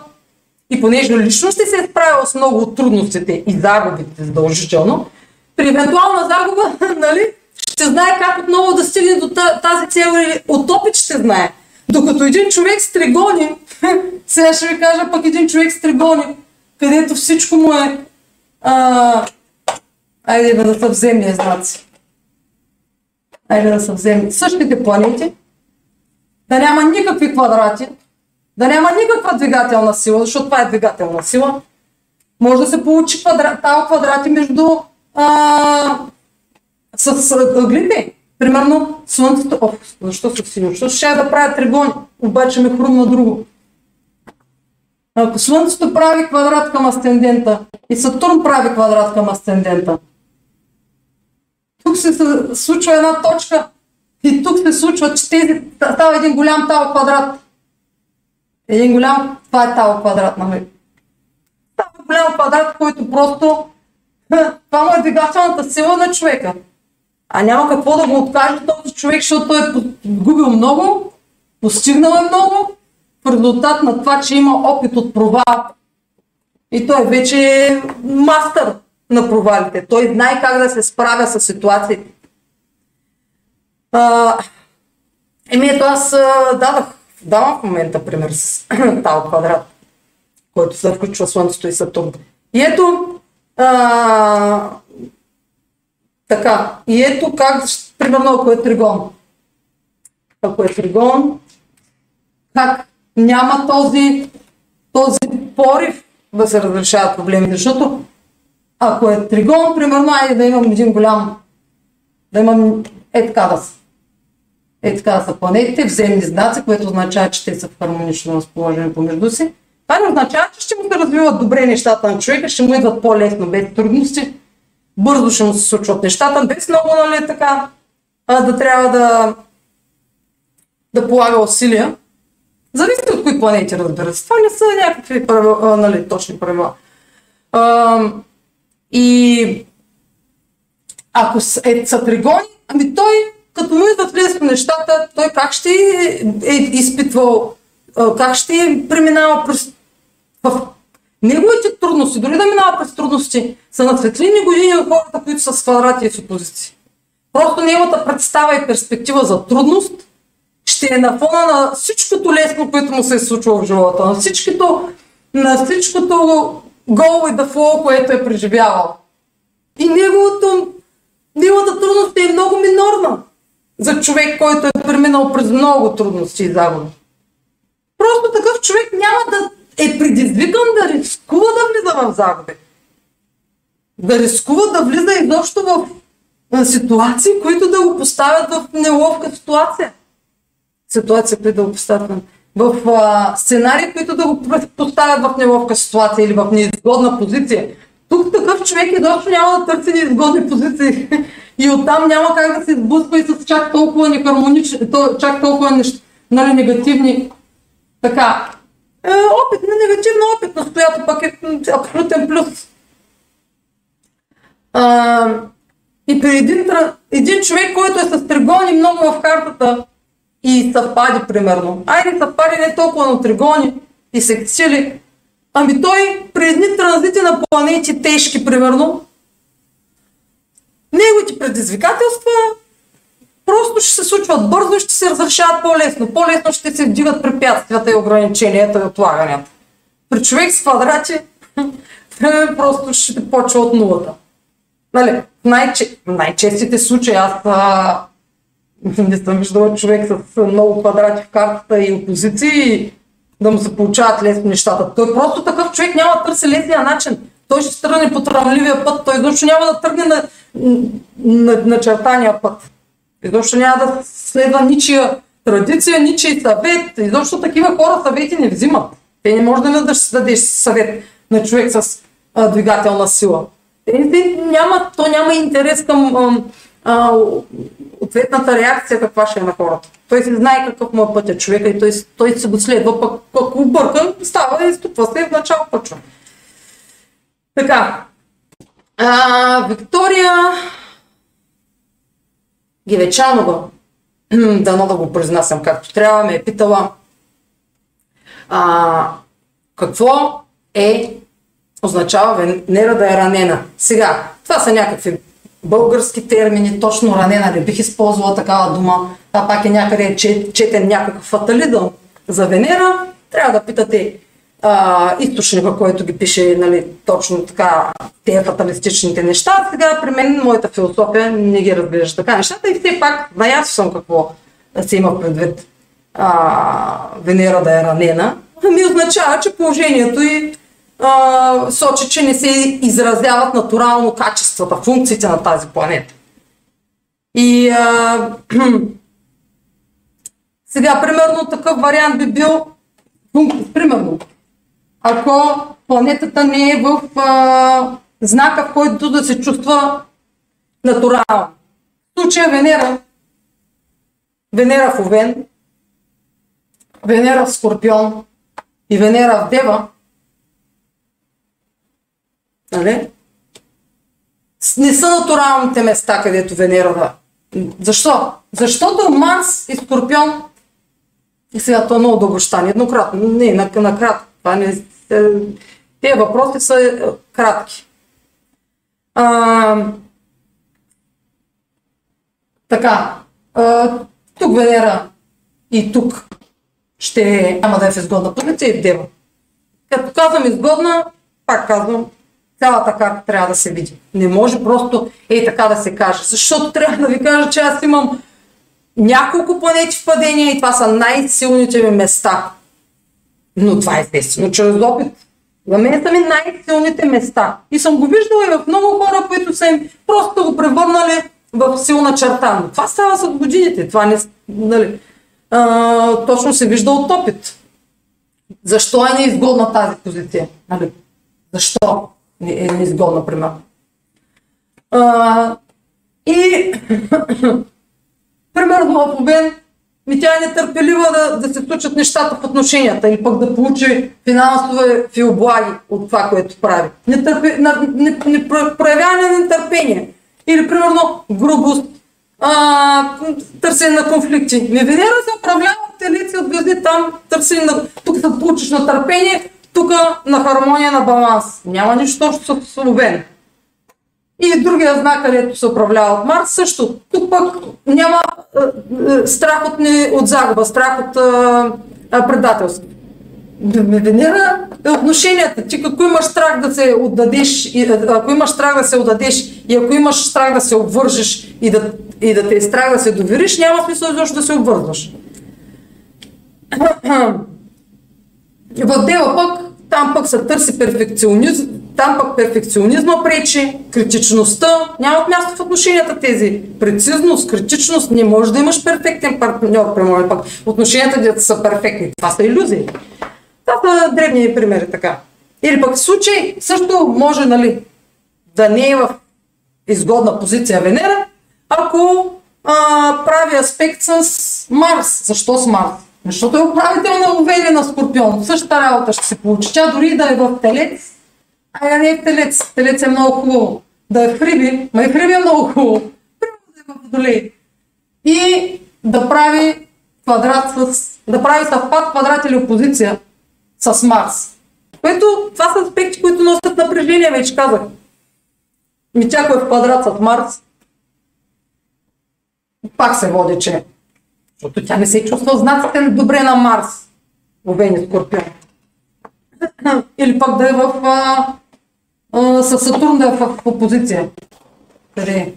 и понеже лично ще се е справил с много от трудностите и загубите задължително, при евентуална загуба, (laughs) нали, ще знае как отново да стигне до тази цел или от опит ще знае. Докато един човек с тригони, (laughs) сега ще ви кажа пък един човек с тригони, където всичко му е а, айде да са в земния знаци. Айде да са в земни. Същите планети, да няма никакви квадрати, да няма никаква двигателна сила, защото това е двигателна сила, може да се получи квадра... тази квадрати между а, с, с ъглите. Примерно Слънцето, о, защо се силно? Защото ще да правя тригони, обаче ме хрумна друго. Ако Слънцето прави квадрат към асцендента и Сатурн прави квадрат към асцендента, тук се случва една точка и тук се случва, че тези, става един голям тал квадрат. Един голям, това е тал квадрат, нали? Става голям квадрат, който просто това му е двигателната сила на човека. А няма какво да го откаже този човек, защото той е губил много, постигнал е много, в резултат на това, че има опит от провал. И той вече е мастър на провалите. Той знае как да се справя с ситуациите. А, еми ето аз дадах, давам в момента пример с (clears throat) Тал квадрат, който се включва Слънцето и Сатурн. И ето, а, така, и ето как, примерно ако е тригон. Ако е тригон, как няма този, този порив да се разрешават проблемите, защото ако е тригон, примерно, айде да имам един голям, да имам е така да са. Е така да са планетите, вземни знаци, което означава, че те са в хармонично разположение помежду си. Това не означава, че ще му се развиват добре нещата на човека, ще му идват по-лесно, без трудности, бързо ще му се случват нещата, без много, нали, така, а, да трябва да, да полага усилия. Зависи от кои планети, разбира се. Това не са някакви правила, нали, точни правила. А, и ако е, са тригони, ами той, като му идват лесно нещата, той как ще е изпитвал, как ще е преминава през в неговите трудности, дори да минава през трудности, са на светлини години от хората, които са с квадрати и с опозиции. Просто неговата представа и перспектива за трудност ще е на фона на всичкото лесно, което му се е случило в живота, на всичкото, на всичкото go with the което е преживявал. И неговото, неговата трудност е много минорна за човек, който е преминал през много трудности и загуби. Просто такъв човек няма да е предизвикан да рискува да влиза в загуби. Да рискува да влиза изобщо в ситуации, които да го поставят в неловка ситуация ситуация, които да го поставят в а, сценарии, които да го поставят в неловка ситуация или в неизгодна позиция. Тук такъв човек изобщо няма да търси неизгодни позиции (laughs) и оттам няма как да се сблъсква и с чак толкова нехармонични, чак толкова нали, негативни така. Е, опит на негативна опитност, която пък е абсолютен плюс. А, и при един, един човек, който е с тригони много в картата, и съвпади, примерно. Айде съвпади не толкова на тригони и секцили. Ами той при едни транзити на планети тежки, примерно, неговите предизвикателства просто ще се случват бързо и ще се разрешават по-лесно. По-лесно ще се вдигат препятствията и ограниченията и отлаганията. При човек с квадрати (laughs) просто ще почва от нулата. Нали, най-че, най-честите случаи аз а, не съм виждала човек с много квадрати в картата и опозиции да му се получават лесно нещата. Той просто такъв човек няма да търси лесния начин. Той ще тръгне по трамливия път, той изобщо няма да тръгне на, на, на чертания път. Изобщо няма да следва ничия традиция, ничий съвет. Изобщо такива хора съвети не взимат. Те не може да дадеш, дадеш съвет на човек с а, двигателна сила. Те, няма, то няма интерес към а, ответната реакция каква ще е на хората. Той си знае какъв му е пътя човека и той, той се го следва, пък ако обърка, става и ступва се в начало почва. Така. А, Виктория Гивечанова, дано да го произнасям както трябва, ме е питала а, какво е означава Венера да е ранена. Сега, това са някакви български термини, точно ранена не бих използвала такава дума. Това пак е някъде четен някакъв фатализъм за Венера. Трябва да питате а, източника, който ги пише нали, точно така тези фаталистичните неща. Сега при мен моята философия не ги разглежда така нещата и все пак наясно съм какво се има предвид а, Венера да е ранена. Ами означава, че положението и а, сочи, че не се изразяват натурално качествата, функциите на тази планета. И а, (clears throat) сега, примерно, такъв вариант би бил, примерно, ако планетата не е в а, знака, в който да се чувства натурално. В случая Венера, Венера в Овен, Венера в Скорпион и Венера в Дева, нали? не са натуралните места, където Венера. Защо? Защото Марс и Скорпион и сега това е много дълго ще еднократно. Не, накратко. Това не, е, тези въпроси са е, кратки. А, така, а, тук Венера и тук ще няма да е в изгодна позиция и Дева. Като казвам изгодна, пак казвам, цялата карта трябва да се види. Не може просто ей така да се каже. Защото трябва да ви кажа, че аз имам няколко планети в падение и това са най-силните ми места. Но това е естествено чрез опит. За мен са ми най-силните места. И съм го виждала и в много хора, които са им просто го превърнали в силна черта. Но това става с годините. Това не, нали, а, точно се вижда от опит. Защо е неизгодна тази позиция? Нали? Защо е неизгодна, примерно? А, и (coughs) примерно в обен ми тя е нетърпелива да, да се случат нещата в отношенията или пък да получи финансови облаги от това, което прави. Нетърпе, на, не, не, проявяване на нетърпение. Или, примерно, грубост, а, търсене на конфликти. Ми Венера се управлява от телици от звезди там, търсене на... Тук се получиш на търпение, тук на хармония на баланс. Няма нищо общо с Овен. И другия знак, където се управлява от Марс, също. Тук пък няма е, е, страх от, не, от загуба, страх от е, предателство. Венера е отношенията. Ти ако имаш страх да се отдадеш, и, ако имаш страх да се отдадеш и ако имаш страх да се обвържеш и да, и да те е страх да се довериш, няма смисъл изобщо да се обвързваш. (clears throat) В дела пък, там пък се търси перфекционизъм, там пък перфекционизма пречи, критичността, нямат място в отношенията тези. Прецизност, критичност, не може да имаш перфектен партньор, примерно пък отношенията дето са перфектни. Това са иллюзии. Това са древни примери така. Или пък в случай също може нали, да не е в изгодна позиция Венера, ако а, прави аспект с Марс. Защо с Марс? Защото е управител на Овели на Скорпион. Същата работа ще се получи. Тя дори да е в Телец, а не е в Телец. Телец е много хубаво. Да е в Хриби, ма и в Хриби е много хубаво. да е в Водолей. И да прави квадрат с... да прави съвпад квадрат или опозиция с Марс. Което това са аспекти, които носят напрежение, вече казах. Ми тя е в квадрат с Марс, пак се води, че защото тя не се чувства знаците добре на Марс, Овени Скорпион. Или пък да е в, а, а, с Сатурн да е в, опозиция. Къде?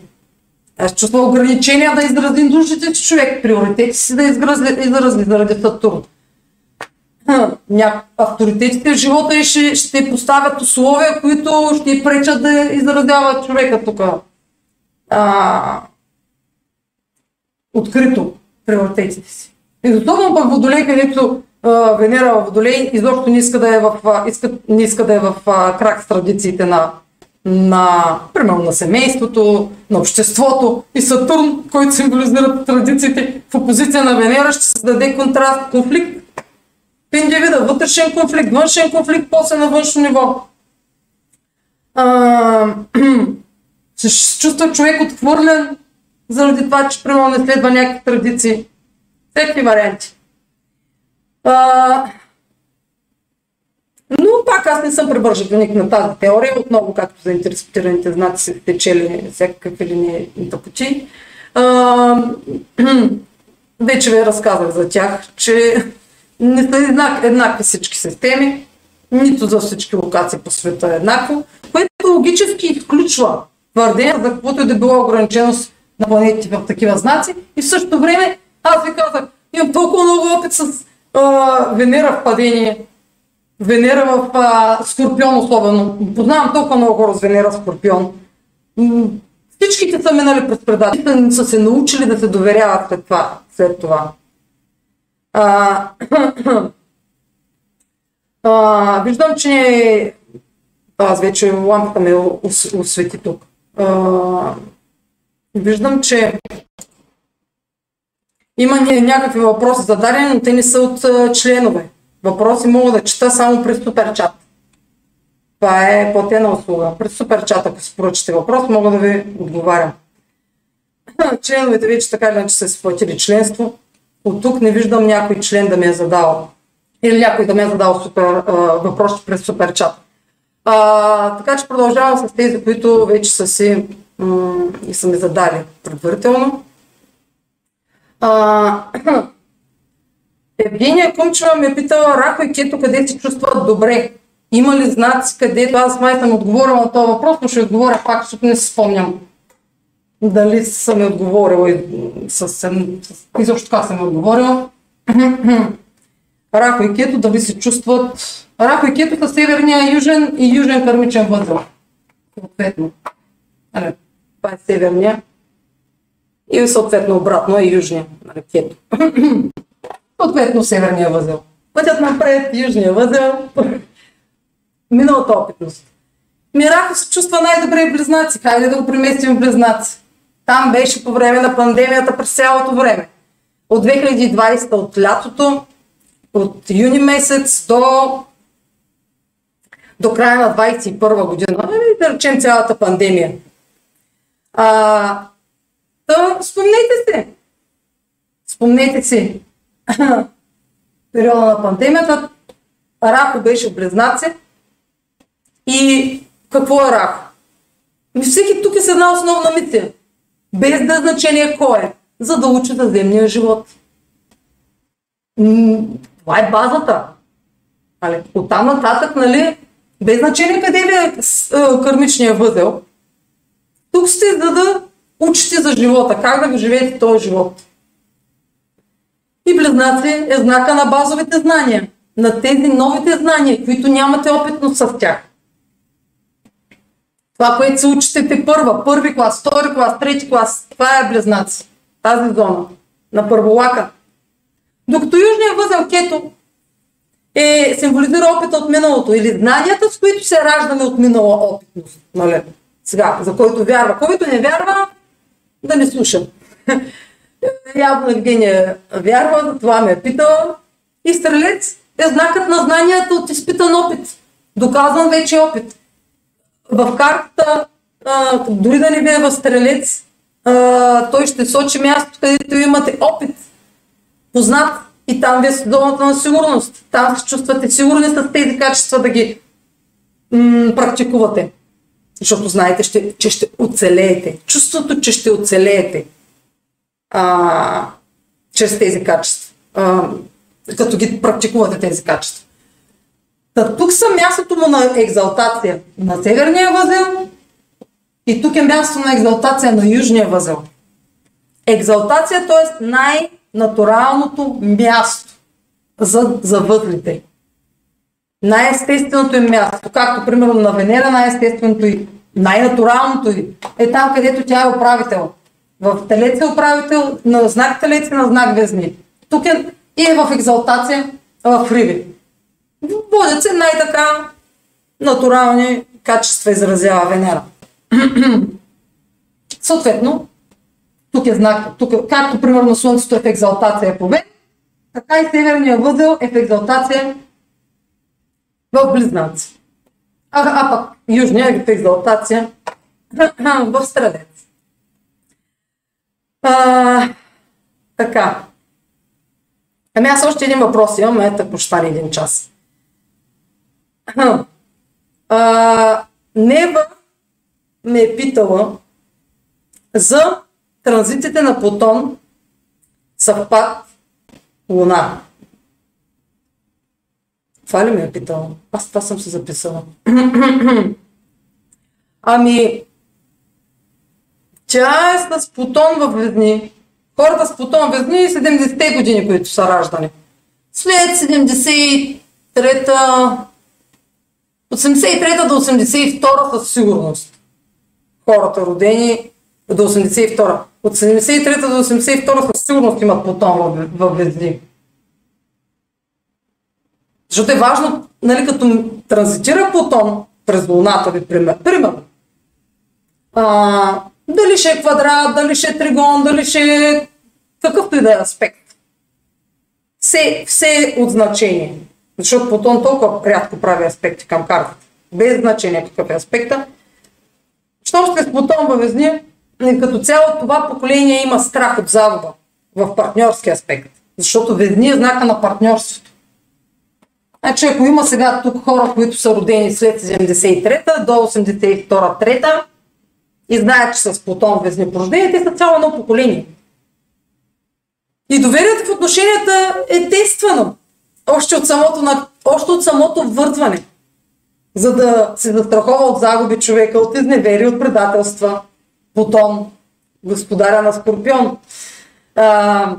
Аз чувства ограничения да изрази нуждите си човек, приоритети си да изрази, заради Сатурн. Ня... Авторитетите в живота и ще, ще поставят условия, които ще пречат да изразява човека тук. А... Открито приоритетите си. И особено пък Водолей, където Венера в Водолей изобщо не иска да е в, иска, не иска да е в крак с традициите на на, примерно, на семейството, на обществото и Сатурн, който символизира традициите в опозиция на Венера, ще създаде контраст, конфликт в индивида, вътрешен конфликт, външен конфликт, после на външно ниво. А, (clears throat) се чувства човек отхвърлен заради това, че примерно не следва някакви традиции. Всеки варианти. А, но пак аз не съм прибържаник на тази теория, отново както за интерпретираните знаци се течели всякакъв или не тъпочи. (clears throat) вече ви разказах за тях, че не са еднак, еднакви всички системи, нито за всички локации по света е еднакво, което логически изключва твърдение за каквото и да било ограниченост на планетите в такива знаци. И в същото време аз ви казах, имам толкова много опит с а, Венера в падение, Венера в а, Скорпион особено. Познавам толкова много хора с Венера в Скорпион. Всичките са минали през предателите, са се научили да се доверяват след това. След това. А, (clears throat) а, виждам, че аз вече лампата ме освети тук. А, виждам, че има някакви въпроси зададени, но те не са от членове въпроси мога да чета само през суперчат. Това е платена услуга. През суперчат, ако си поръчате въпрос, мога да ви отговарям. (clears throat) Членовете вече така иначе са си платили членство. От тук не виждам някой член да ми е задал или някой да ми е задал супер, а, през суперчат. А, така че продължавам с тези, които вече са си и са ми задали предварително. А, (clears throat) Евгения Кумчева ме е питала Рако и Кето къде се чувстват добре. Има ли знаци където аз май съм отговорила на този въпрос, но ще отговоря пак, защото не си спомням дали съм ми отговорила и с, с, изобщо така съм отговорила. (clears throat) Рако и Кето дали се чувстват... Рако и Кето са северния южен и южен кармичен възел. Съответно. Това е северния. И съответно обратно е южния. Нали, кето (clears throat) съответно северния възел. Пътят напред, южния възел, (laughs) миналата опитност. Мирако се чувства най-добре Близнаци. Хайде да го преместим в Близнаци. Там беше по време на пандемията през цялото време. От 2020 от лятото, от юни месец до, до края на 2021 година, нали, да речем цялата пандемия. А, то, спомнете се. Спомнете си, (laughs) периода на пандемията, Рахо беше близнаци. И какво е Рахо? И всеки тук е с една основна мисия. Без да е значение кой е. За да учи за земния живот. Това е базата. Али, оттам нататък, нали, без значение къде ви е кърмичния възел, тук сте за да учите за живота, как да го живеете този живот. И близнаци е знака на базовите знания, на тези новите знания, които нямате опитност с тях. Това, което се учите те първа, първи клас, втори клас, трети клас, това е близнаци. Тази зона на първолака. Докато южният възел кето е, символизира опита от миналото или знанията, с които се раждаме от минала опитност. Нали? Сега, за който вярва. Който не вярва, да не слуша. (laughs) Явно Евгения вярва, за това ме е питала. И стрелец е знакът на знанията от изпитан опит. Доказан вече опит. В картата, дори да не вие в стрелец, а, той ще сочи място, където имате опит. Познат. И там ви е зоната на сигурност. Там се чувствате сигурни с тези качества да ги м- практикувате. Защото знаете, ще, че ще оцелеете. Чувството, че ще оцелеете а, чрез тези качества, а, като ги практикувате тези качества. Та тук са мястото му на екзалтация на северния възел И тук е място на екзалтация на южния възел. Екзалтация, т.е. най-натуралното място за, за възлите. Най-естественото им място, както примерно на Венера, най-естественото и най-натуралното е там, където тя е управител. В Телец е управител на знак Телец и на знак Везни. Тук е и е в екзалтация в Риби. Водят се най-така натурални качества изразява Венера. (clears throat) Съответно, тук е знак, тук, както примерно Слънцето е в екзалтация по Вен, така и Северния възел е в екзалтация в Близнаци. А, а пък Южния в екзалтация в Страдец. А, така. Ами аз още един въпрос имам, ето по стане един час. А, Нева ме е питала за транзитите на Плутон съвпад Луна. Това ли ме е питала? Аз това съм се записала. (clears throat) ами, е с Плутон в Везни. Хората с Плутон в Везни 70-те години, които са раждани. След 73-та, от 73-та до 82-та със сигурност. Хората родени до 82-та. От 73-та до 82-та със сигурност имат Плутон в Везни. Защото е важно, нали, като транзитира Плутон през Луната ви, пример, примерно, а, дали ще е квадрат, дали ще е тригон, дали ще е какъвто и да е аспект. Все, все от значение. Защото Плутон толкова рядко прави аспекти към картата. Без значение какъв е аспекта. Щом сте с Плутон във Везни, като цяло това поколение има страх от загуба в партньорски аспект. Защото Везни е знака на партньорството. Значи ако има сега тук хора, които са родени след 73-та до 82-та, и знаят, че с Плутон Везни по рождение, те са цяло едно поколение. И доверието в отношенията е тествано. Още от самото, още от самото вързване. За да се застрахова от загуби човека, от изневери, от предателства. Плутон, господаря на Скорпион. А,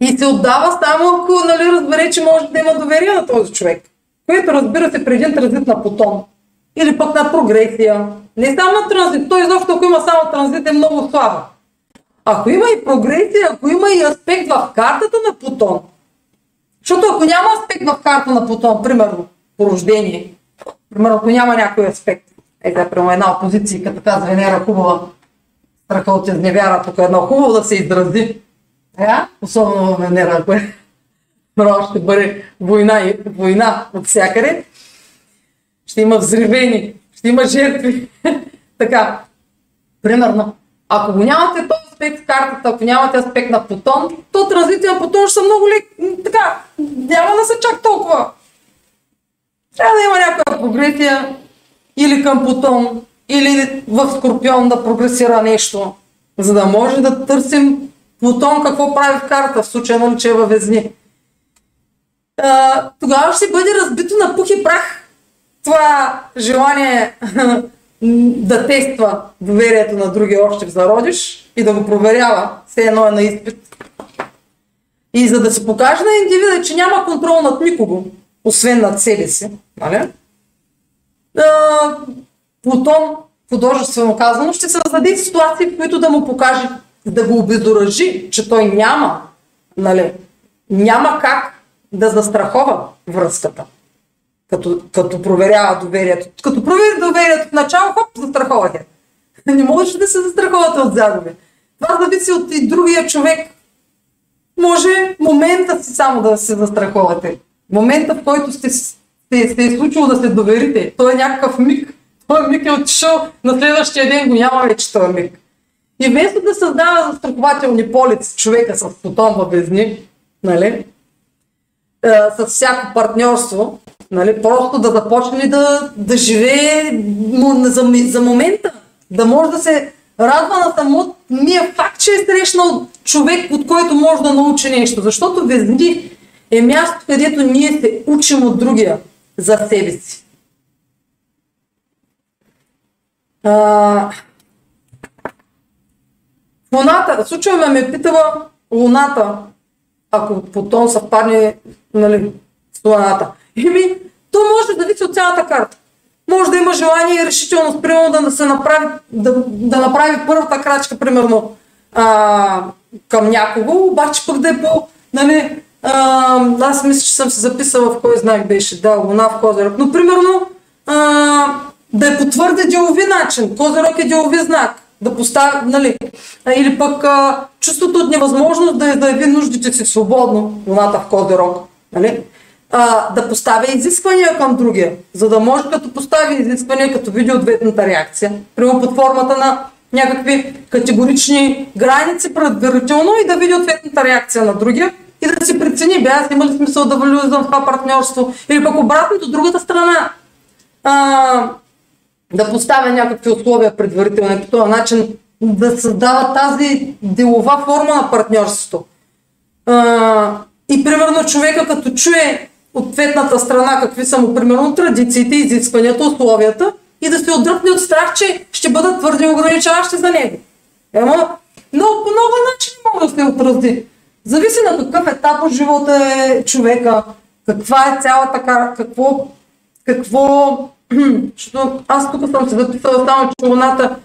и се отдава само ако нали, разбере, че може да има доверие на този човек. Което разбира се преди транзит на Плутон. Или пък на прогресия. Не само на транзит. Той изобщо ако има само транзит е много слабо. Ако има и прогресия, ако има и аспект в картата на Плутон, защото ако няма аспект в карта на Плутон, примерно, по рождение, примерно ако няма някой аспект, е да прямо една опозиция, като казва Венера хубава, страха от изневяра, тук е едно хубаво да се изрази. А? Особено в Венера, ако е ще бъде война, и, война от всякъде. Ще има взривени, ще има жертви. (laughs) така, примерно, ако го нямате този аспект в картата, ако нямате аспект на Плутон, то транзитите на Плутон ще са много лек. Така, няма да са чак толкова. Трябва да има някаква прогресия или към Плутон, или в Скорпион да прогресира нещо, за да може да търсим Плутон какво прави в карта, в случая нали, че е във Везни. тогава ще бъде разбито на пух и прах това желание (laughs) да тества доверието на другия още в зародиш и да го проверява, все едно е на изпит. И за да се покаже на индивида, че няма контрол над никого, освен над себе си, нали? Плутон, художествено казано, ще се раздаде в ситуации, в които да му покаже, да го обезоръжи, че той няма, нали, няма как да застрахова връзката като, като проверява доверието. Като провери доверието в начало, хоп, застраховате. (laughs) Не можеш да се застраховате от загуби. Това зависи от и другия човек. Може момента си само да се застраховате. Момента, в който сте, сте, сте е случило да се доверите. Той е някакъв миг. Той миг е отишъл, на следващия ден го няма вече този миг. И вместо да създава застрахователни полици човека с потомба без дни, нали, е, с всяко партньорство, Нали? Просто да започне да, да живее за, за момента. Да може да се радва на самия факт, че е срещнал човек, от който може да научи нещо. Защото Везни е място, където ние се учим от другия за себе си. А, Луната, в случая ме ме питала Луната, ако Плутон съвпадне нали, с Луната. Еми, то може да зависи от цялата карта. Може да има желание и решителност, примерно да се направи, да, да направи първата крачка, примерно, а, към някого, обаче пък да е по, нали, а, аз мисля, че съм се записала в кой знак беше, да, Луна в Козирог, но примерно а, да е по твърде делови начин. Козирог е делови знак. Да постави, нали, или пък а, чувството от невъзможност да заяви нуждите си свободно, Луната в Козирог, нали, а, да поставя изисквания към другия, за да може като постави изисквания, като види ответната реакция, прямо под формата на някакви категорични граници предварително и да види ответната реакция на другия и да си прецени, бе, аз има ли смисъл да влизам това партньорство или пък обратното, другата страна. А, да поставя някакви условия предварително по този начин да създава тази делова форма на партньорството. А, и примерно човека като чуе ответната страна какви са му примерно традициите, изискванията, условията и да се отдръпне от страх, че ще бъдат твърде ограничаващи за него. Ема, много, по много начини може да се отрази. Зависи на какъв етап от живота е човека, каква е цялата какво, какво, защото аз тук съм се записала само, че луната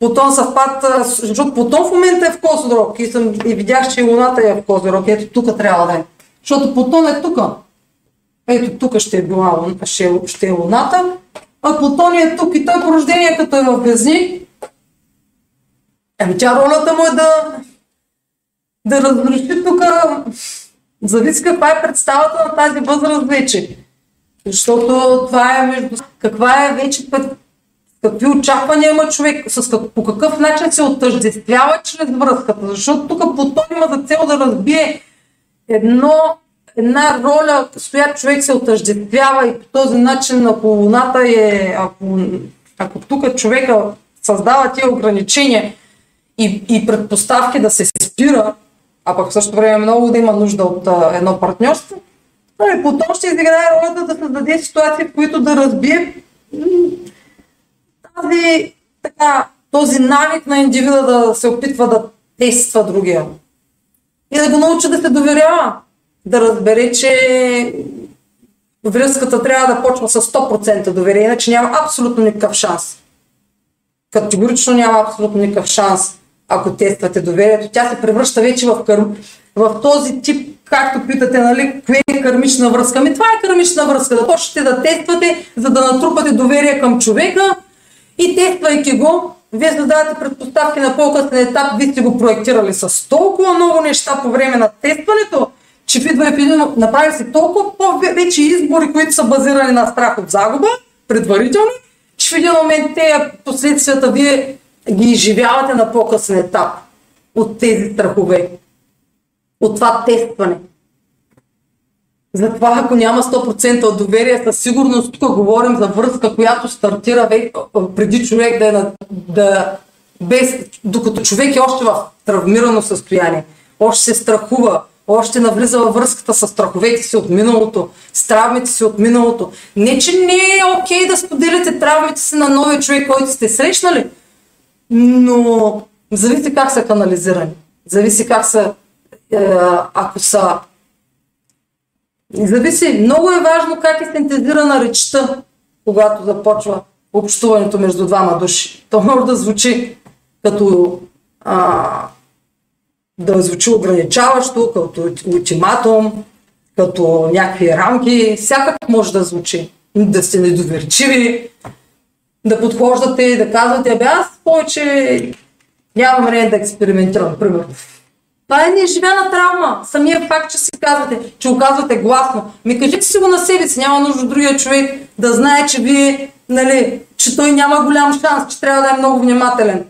Плутон съвпад, защото Плутон в момента е в Козирог и, съм, и видях, че луната е в Козирог. Ето тук трябва да е. Защото Плутон е тук. Ето тук ще е била ще, ще е луната, а Плутон е тук и той по рождение като е в Везник. Ами тя ролята му е да, да разреши тук, зависи каква е представата на тази възраст вече. Защото това е между... Каква е вече какви очаквания има човек, с как, по какъв начин се отъждествява чрез връзката. Защото тук Плутон има за цел да разбие едно една роля, с която човек се отъждествява и по този начин, ако луната е, ако, ако тук човека създава тия ограничения и, и предпоставки да се спира, а пък в същото време много да има нужда от а, едно партньорство, нали, потом ще изиграе ролята да създаде ситуации, в които да разбие тази, така, този навик на индивида да се опитва да тества другия и да го научи да се доверява да разбере, че връзката трябва да почва с 100% доверие, иначе няма абсолютно никакъв шанс. Категорично няма абсолютно никакъв шанс, ако тествате доверието. Тя се превръща вече в, кър... в този тип, както питате, нали, кое е кърмична връзка. Ми това е кърмична връзка. Да почнете да тествате, за да натрупате доверие към човека и тествайки го, вие създавате предпоставки на по-късен етап, вие сте го проектирали с толкова много неща по време на тестването, че в един, направи се толкова повече избори, които са базирани на страх от загуба, предварителни, че в един момент тези последствията вие ги изживявате на по-късен етап от тези страхове, от това тестване. Затова, ако няма 100% от доверие, със сигурност тук говорим за връзка, която стартира преди човек да е на, да, без, докато човек е още в травмирано състояние, още се страхува, още навлиза във връзката с страховете си от миналото, с травмите си от миналото. Не, че не е окей да споделяте травмите си на новия човек, който сте срещнали, но зависи как са канализирани. Зависи как са, ако са... Зависи, много е важно как е синтезирана речта, когато започва общуването между двама души. То може да звучи като а, да звучи ограничаващо, като ултиматум, като някакви рамки, всякак може да звучи. Да сте недоверчиви, да подхождате и да казвате, абе аз повече нямам време да експериментирам, примерно. Това е неживяна травма. Самия факт, че си казвате, че го казвате гласно. Ми кажете си го на себе си, няма нужда другия човек да знае, че вие, нали, че той няма голям шанс, че трябва да е много внимателен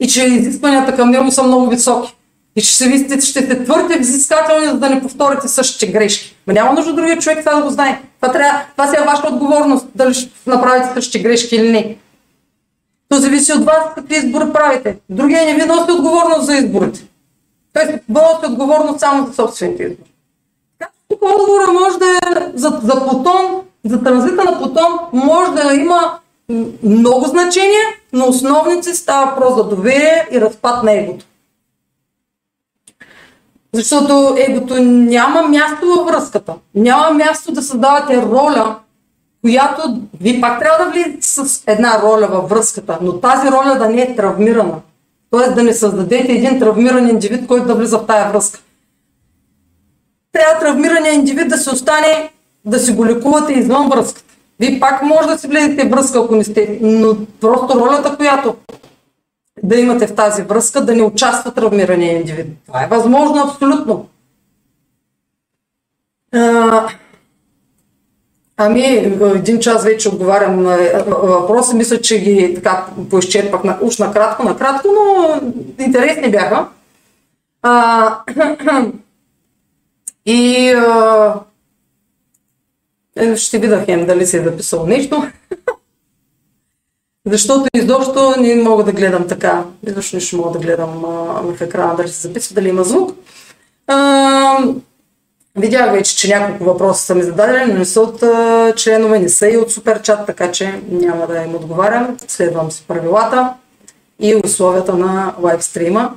и че изискванията към него са много високи. И ще се висите, ще сте твърде взискателни, за да не повторите същите грешки. Ма няма нужда другия човек това да го знае. Това, трябва, това си е ваша отговорност, дали ще направите същите грешки или не. То зависи от вас какви избори правите. Другия не ви носи отговорност за изборите. Той носи отговорност само за собствените избори. Така тук отговора може да е за, за Плутон, за транзита на Плутон може да има много значение но основници става въпрос за доверие и разпад на егото. Защото егото няма място във връзката. Няма място да създавате роля, която ви пак трябва да влизате с една роля във връзката, но тази роля да не е травмирана. Тоест да не създадете един травмиран индивид, който да влиза в тая връзка. Трябва травмирания индивид да се остане, да си го лекувате извън връзката. Вие пак може да си влезете връзка, ако не сте, но просто ролята, която да имате в тази връзка, да не участва травмирания индивид. Това е възможно абсолютно. Ами, един час вече отговарям на въпроси. Мисля, че ги така поизчерпах на, уж накратко, накратко, но интересни бяха. А, (clears throat) и а, е, ще видя хем дали си е записал нещо. (laughs) Защото изобщо не мога да гледам така. Изобщо не ще мога да гледам а, в екрана дали се записва, дали има звук. А, видях вече, че няколко въпроса са ми зададени, но не са от а, членове, не са и от суперчат, така че няма да им отговарям. Следвам си правилата и условията на лайвстрима.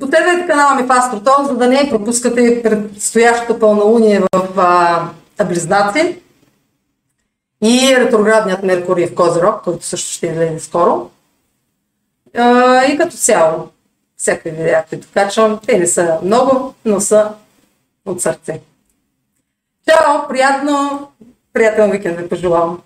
Последвайте канала ми в Астротон, за да не пропускате предстоящото пълнолуние в а, Близнаци и ретроградният Меркурий в Козирог, който също ще излезе скоро. А, и като цяло, всякакви видеа, които качвам, те не са много, но са от сърце. Чао, приятно, приятен уикенд ви пожелавам.